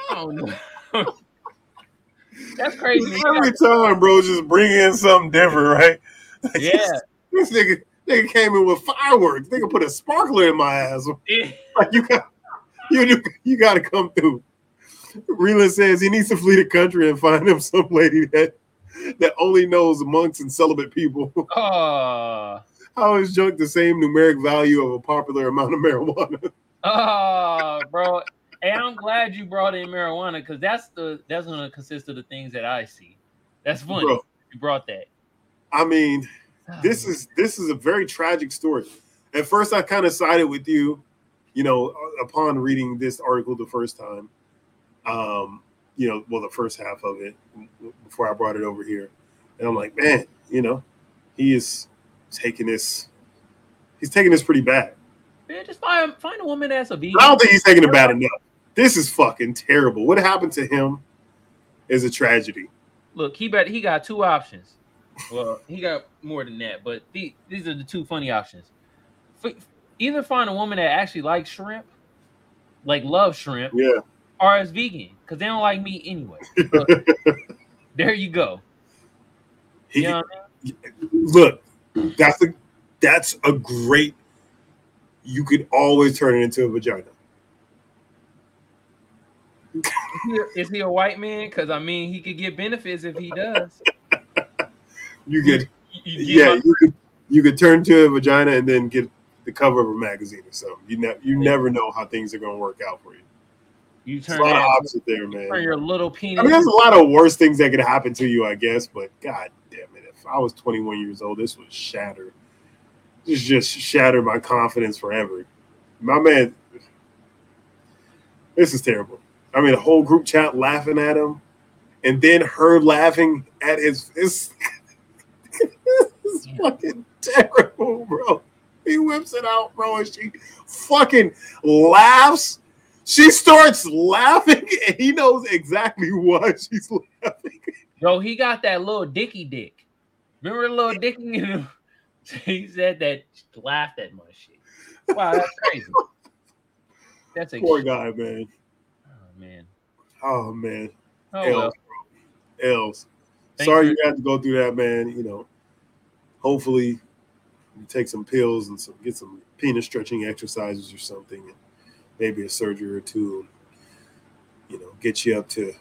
Oh no. That's crazy. every time, bro, just bring in something different, right? <laughs> Yeah. This nigga, nigga came in with fireworks. Nigga put a sparkler in my ass. <laughs> Like you got you you, you gotta come through. Reeland says he needs to flee the country and find him some lady that that only knows monks and celibate people. Oh, How is junk the same numeric value of a popular amount of marijuana? oh, <laughs> bro. Hey, I'm glad you brought in marijuana because that's the that's gonna consist of the things that I see. That's funny. Bro, You brought that. I mean, this is this is a very tragic story. At first, I kind of sided with you, you know, upon reading this article the first time. Um, you know, well, the first half of it before I brought it over here, and I'm like, man, you know, he is taking this. He's taking this pretty bad. Man, just find find a woman that's a vegan. I don't think he's taking it bad enough. This is fucking terrible. What happened to him is a tragedy. Look, he bet he got two options. Well, he got more than that, but the, these are the two funny options. F- either find a woman that actually likes shrimp, like love shrimp, Yeah. or is vegan because they don't like meat anyway. <laughs> So, there you go. He, You know what I mean? look, that's a that's a great. You could always turn it into a vagina. Is he, is he a white man? Because I mean, he could get benefits if he does. You get You, you yeah, you could you could turn to a vagina and then get the cover of a magazine or something. You ne- you never know how things are going to work out for you. you There's turn, a lot of options there, man. turn your little penis. I mean, there's a lot of worse things that could happen to you, I guess. But god damn it, if I was 21 years old, this would shatter. This just shatter my confidence forever. My man, this is terrible. I mean, a whole group chat laughing at him, and then her laughing at his. It's, it's fucking terrible, bro. He whips it out, bro, and she fucking laughs. She starts laughing, <laughs> and he knows exactly why she's laughing. Bro, he got that little dicky dick. Remember the little Dicky? <laughs> he said that laughed at my shit. Wow, that's crazy. That's a Poor guy, man. Oh man. Oh man. Oh L's, well. bro. L's. Thanks Sorry you had to go through that, man. You know, hopefully you take some pills and some get some penis stretching exercises or something, and maybe a surgery or two. And, you know, get you up to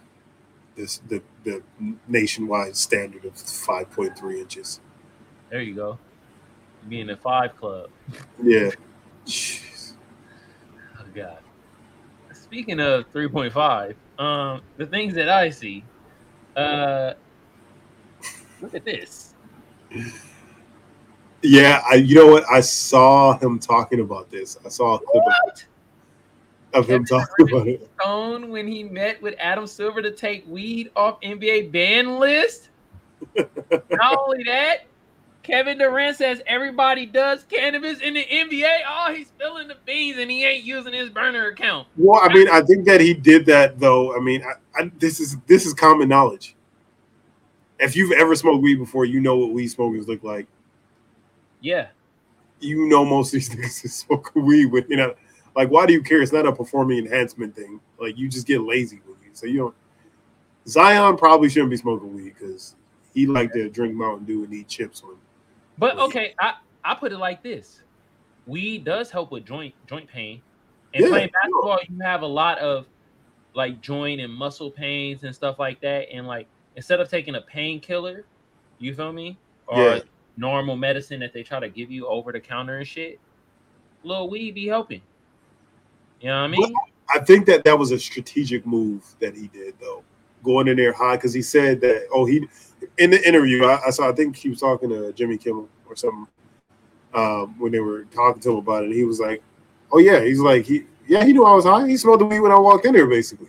this the the nationwide standard of five point three inches. There you go. Be in the five club. Yeah. Jeez. Oh god. Speaking of 3.5, um, the things that I see, uh look at this. Yeah, I you know what? I saw him talking about this. I saw a clip of, What? of him Kevin talking about it. Stone when he met with Adam Silver to take weed off NBA ban list. <laughs> Not only that, Kevin Durant says everybody does cannabis in the NBA. Oh, he's spilling the beans and he ain't using his burner account. Well, I mean, I think that he did that though. I mean, I, I, this is this is common knowledge. If you've ever smoked weed before, you know what weed smokers look like. Yeah. You know most of these <laughs> niggas is smoking weed with you know, like why do you care? It's not a performing enhancement thing. Like you just get lazy with weed. So you don't. Zion probably shouldn't be smoking weed because he like to drink Mountain Dew and eat chips when But Well, okay, I, I put it like this. Weed does help with joint joint pain. And Yeah, playing basketball, you have a lot of like joint and muscle pains and stuff like that. And like instead of taking a painkiller, you feel me? Or Yeah. normal medicine that they try to give you over the counter and shit, little weed be helping. You know what I mean? I think that that was a strategic move that he did, though, going in there high because he said that. Oh, he in the interview I, I saw. I think he was talking to Jimmy Kimmel or something um, when they were talking to him about it. And he was like, "Oh yeah," he's like, "He yeah, he knew I was high. He smelled the weed when I walked in there, basically."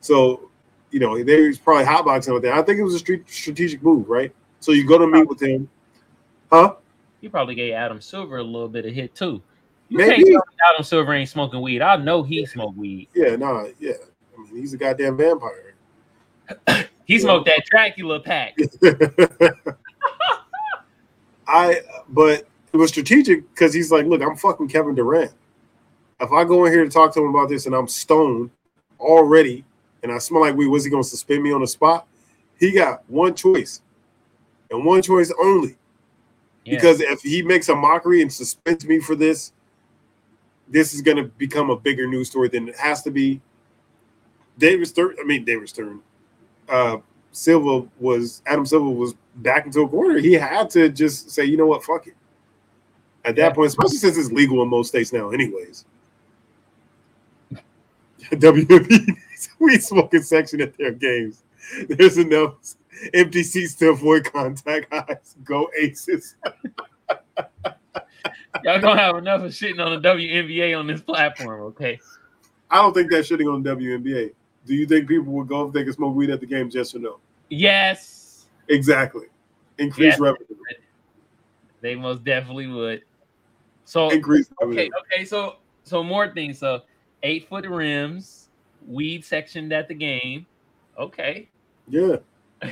So, you know, they was probably hotboxing out there. I think it was a street, strategic move, right? So you go to meet with him, huh? He probably gave Adam Silver a little bit of hit too. You Maybe. can't tell Adam Silver ain't smoking weed. I know he smoked weed. Yeah, nah, yeah. I mean, he's a goddamn vampire. <clears throat> He Yeah. smoked that Dracula pack. <laughs> I but it was strategic because he's like, look, I'm fucking Kevin Durant. If I go in here to talk to him about this and I'm stoned already and I smell like weed, was he gonna suspend me on the spot? He got one choice and one choice only. Yeah. Because if he makes a mockery and suspends me for this, this is gonna become a bigger news story than it has to be. David Stern, I mean David Stern, uh Silver was Adam Silver was back into a corner. He had to just say, you know what, fuck it. At that Yeah. point, especially since it's legal in most states now, anyways. <laughs> WME <laughs> weed smoking section at their games. There's enough empty seats to avoid contact <laughs> highs. Go Aces. <laughs> Y'all gonna have enough of shitting on the WNBA on this platform, okay? I don't think that's shitting on WNBA. Do you think people would go if they could smoke weed at the games? Yes or no? Yes, Exactly. Increase Yes. revenue. they most definitely would. So Increase revenue. okay, okay, so so more things. So eight foot rims, weed sectioned at the game. Okay, Yeah. <laughs>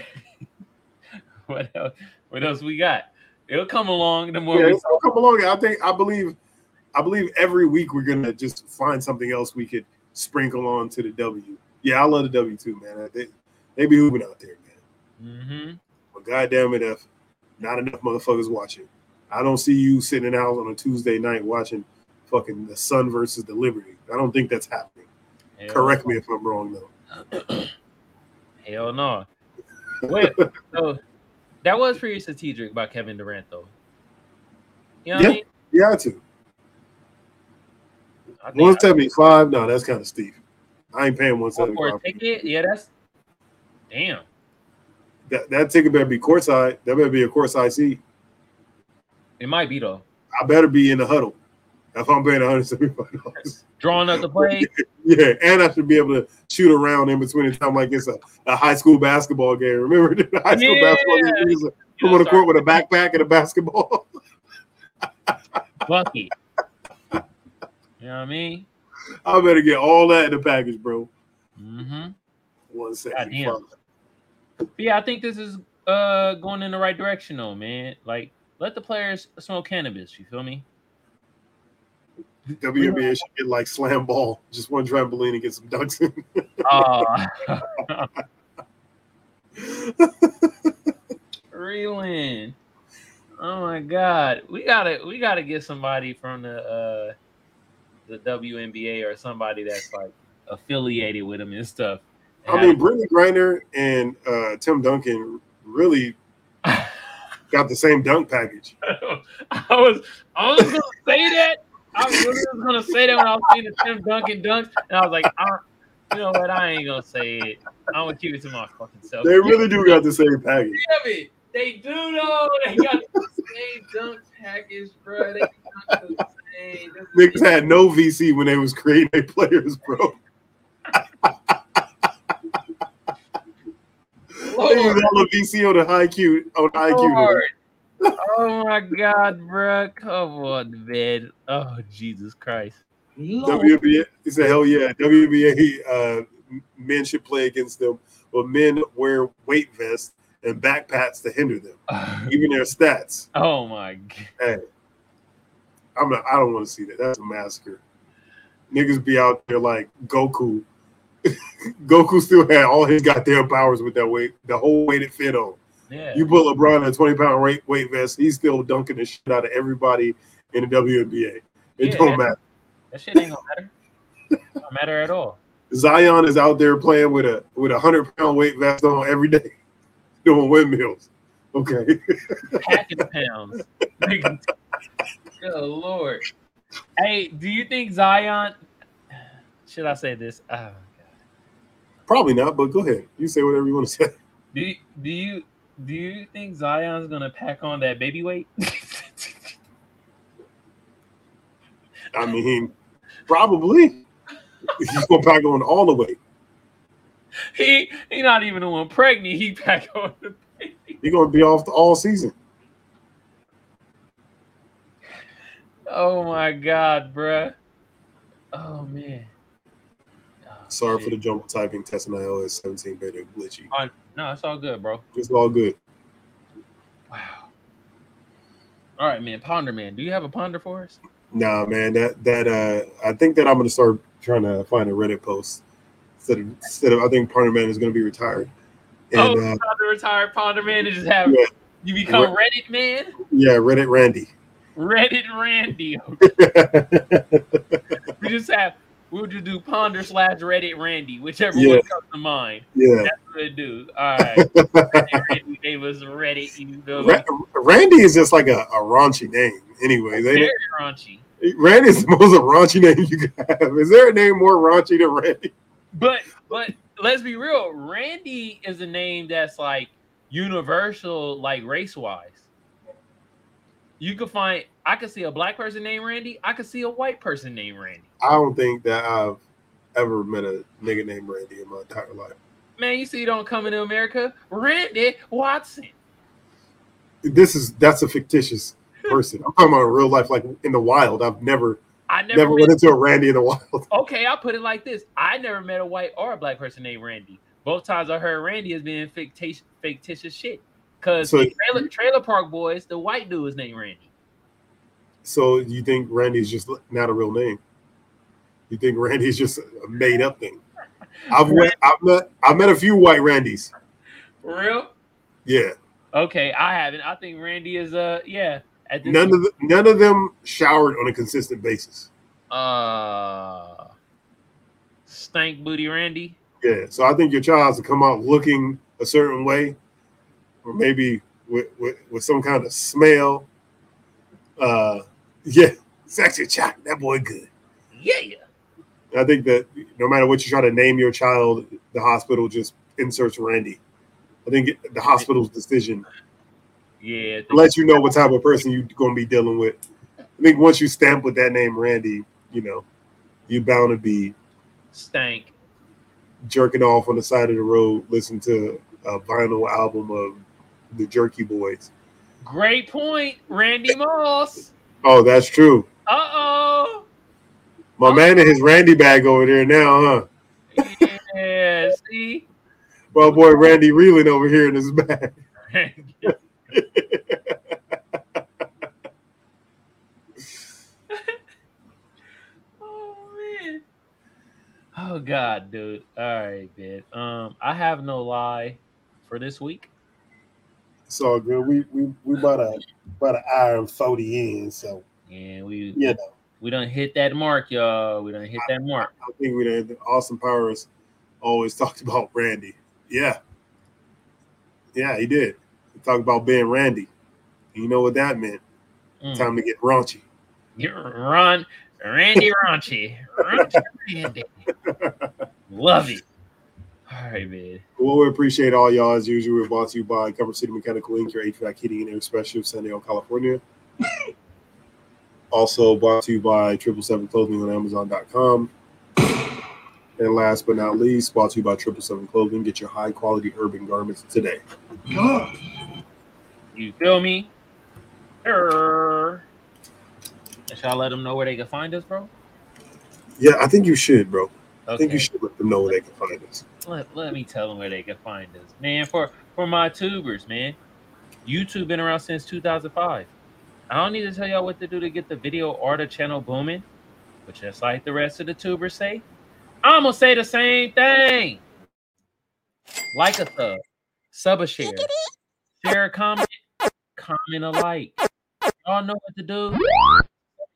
what else? What else we got? It'll come along the more yeah, we. gonna come along. I think I believe I believe every week we're gonna just find something else we could sprinkle on to the W. Yeah, I love the W too, man. They, they be hooping out there, man. hmm But goddamn it, if not enough motherfuckers watching. I don't see you sitting in the house on a Tuesday night watching fucking the Sun versus the Liberty. I don't think that's happening. Correct me if I'm wrong though. <clears throat> Hell no. Wait, so that was pretty strategic by Kevin Durant, though. You know what Yeah. I mean? Yeah, too. I think One seventy five. No, that's kind of steep. I ain't paying one for a ticket, yeah, that's damn. That, that ticket better be courtside. That better be a courtside seat. It might be though. I better be in the huddle if I'm paying one hundred seventy five <laughs> dollars. Drawing up the play. <laughs> Yeah, and I should be able to shoot around in between the time like it's a, a high school basketball game. Remember <laughs> the high school Yeah. basketball game? You Come on the court with a backpack and a basketball. bucket. You know what I mean? I better get all that in the package, bro. Mm-hmm. One seventy Goddamn. five. But yeah, I think this is uh going in the right direction though, man. Like let the players smoke cannabis. You feel me? WNBA should get like slam ball, just one trampoline and get some ducks in. Uh, Reeling. Oh my god. We gotta we gotta get somebody from the uh the WNBA or somebody that's like affiliated with them and stuff. I mean, Brittney Griner and uh, Tim Duncan really <laughs> got the same dunk package. I was I was gonna say that. I was really was gonna say that when I was seeing the Tim Duncan dunks, and I was like, I, you know what? I ain't gonna say it. I'm gonna keep it to my fucking self. They really do got the same package. Damn it. They do though. They got the same dunk package, bro. They got the same. Niggas had no VC when they was creating their players, bro. <laughs> They used all the VC on the high Q on high Q. Oh my god, bro. Come on, man. Oh Jesus Christ. WNBA, he said, hell yeah, WNBA uh, men should play against them, but men wear weight vests and backpacks to hinder them, <laughs> even their stats. Oh my god. Hey, I'm not, I don't want to see that. That's a massacre. Niggas be out there like Goku. <laughs> Goku still had all his goddamn powers with that weight, the whole weight it fit on. Yeah. You put LeBron in a 20 pound weight, weight vest, he's still dunking the shit out of everybody in the WNBA. It Yeah, don't that- matter. That shit ain't gonna matter. Don't matter at all. Zion is out there playing with a with a hundred pound weight vest on every day, <laughs> doing windmills. Okay, Packing <laughs> pounds. <laughs> Good lord. Hey, do you think Zion <sighs> should I say this? Oh, god. probably not, but go ahead. You say whatever you want to say. do you, do you do you think Zion's gonna pack on that baby weight? <laughs> I mean, probably. He's gonna pack on all the weight. he he not even the one pregnant. He pack on the baby. He's gonna be off the, all season. Oh my god, bruh. Oh man. Oh, Sorry for the jumble typing. Test Testing iOS 17 beta glitchy. Oh, no, it's all good, bro. It's all good. Wow. All right, man. Ponder, man. Do you have a ponder for us? Nah, man. That that uh, I think that I'm gonna start trying to find a Reddit post instead of instead of I think Ponder Man is gonna be retired. And oh, uh, ponder retired ponder man to just have Yeah. you become Re- Reddit man, yeah, Reddit Randy. Reddit Randy. <laughs> We just have we'll just do ponder slash Reddit Randy, whichever Yeah. one comes to mind. yeah. That's what it do. All right, <laughs> Randy gave us Reddit. You? Ra- Randy is just like a, a raunchy name. anyway. ain't Very raunchy. Randy is the most raunchy name you can have. Is there a name more raunchy than Randy? But but let's be real. Randy is a name that's like universal, like race wise. You could find. I could see a black person named Randy. I could see a white person named Randy. I don't think that I've ever met a nigga named Randy in my entire life. Man, you see, you don't come into America. Randy Watson. This is that's a fictitious person. I'm talking about real life, like in the wild. I've never I never, never run into a Randy in the wild. <laughs> Okay, I'll put it like this: I never met a white or a black person named Randy. Both times I heard Randy is being fictitious, fictitious shit. Cause So- trailer, trailer Park Boys, the white dude is named Randy. So you think Randy's just not a real name? You think Randy's just a made up thing? <laughs> I've met, I've met I've met a few white Randys. For real? Yeah, Okay, I haven't. I think Randy is uh yeah. None of the, none of them showered on a consistent basis. uh stank booty Randy. Yeah, so I think your child has to come out looking a certain way, or maybe with with, with some kind of smell. Uh, <laughs> yeah, sexy child, that boy good. Yeah, yeah. I think that no matter what you try to name your child, the hospital just inserts Randy. I think the hospital's decision Yeah. lets you know what type of person you're going to be dealing with. I think once you stamp with that name, Randy, you know, you're bound to be Stank. jerking off on the side of the road, listening to a vinyl album of the Jerky Boys. Great point, Randy Moss. Oh, that's true. Uh oh. My man in his Randy bag over there now, huh? Yeah. See. Well, boy, Randy reeling over here in his bag. <laughs> oh man. Oh god, dude. All right, man. Um, I have no lie for this week. It's all good. We we we about a about an hour and forty in, so yeah, we you know. We don't hit that mark, y'all. We don't hit that mark. I think we did. Austin Powers always <laughs> talked about Randy. Yeah. Yeah, he did. He talked about being Randy. You know what that meant? Mm. Time to get raunchy. You're Ron Randy Raunchy. Raunchy Randy. <laughs> Love it. All right, man. Well, we appreciate all y'all as usual. We're brought to you by Comfort City Mechanical Inc., your HVAC heating and air specialist, San Diego, California. Also brought to you by Triple Seven Clothing on Amazon.com. And last but not least, brought to you by Triple Seven Clothing. Get your high quality urban garments today. You feel me? Err. Shall I let them know where they can find us, bro? Yeah, I think you should, bro. I think you should let them know where they can find us. Let, let me tell them where they can find us, man. For for my tubers, man. YouTube been around since 2005. I don't need to tell y'all what to do to get the video or the channel booming, but just like the rest of the tubers say, I'm gonna say the same thing. Like a sub, sub a share, share a comment, comment a like. Y'all know what to do.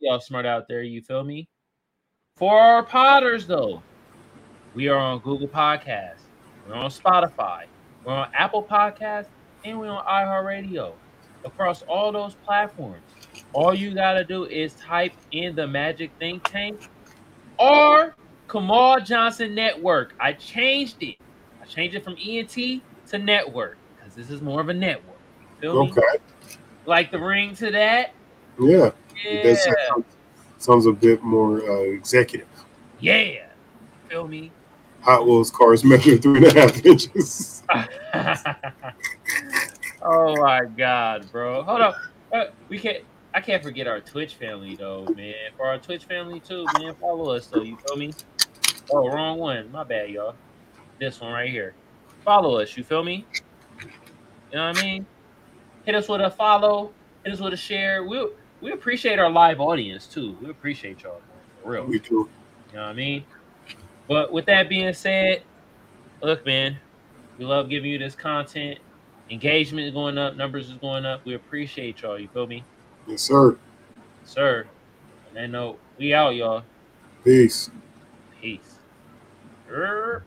Y'all smart out there, you feel me? For our potters, though, we are on Google Podcasts, we're on Spotify, we're on Apple Podcasts, and we're on iHeartRadio. Across all those platforms, all you gotta do is type in the Magic Think Tank or Kamal Johnson Network. I changed it. I changed it from ENT to network because this is more of a network. Feel me? Okay. Like the ring to that? Yeah. Yeah. Does sounds a bit more uh, executive. Yeah. Feel me? Hot Wheels cars <laughs> measure three and a half inches. <laughs> <laughs> oh my god, bro. Hold up. Uh, we can't I can't forget our Twitch family though, man. For our Twitch family too, man. Follow us though, you feel me? Oh, wrong one. My bad, y'all. This one right here. Follow us, you feel me? You know what I mean? Hit us with a follow, hit us with a share. We we appreciate our live audience too. We appreciate y'all, man, for real. We do. You know what I mean? But with that being said, look, man, we love giving you this content. Engagement is going up, numbers is going up. We appreciate y'all. You feel me? Yes, sir. Sir. On that note, we out, y'all. Peace. Peace. Err.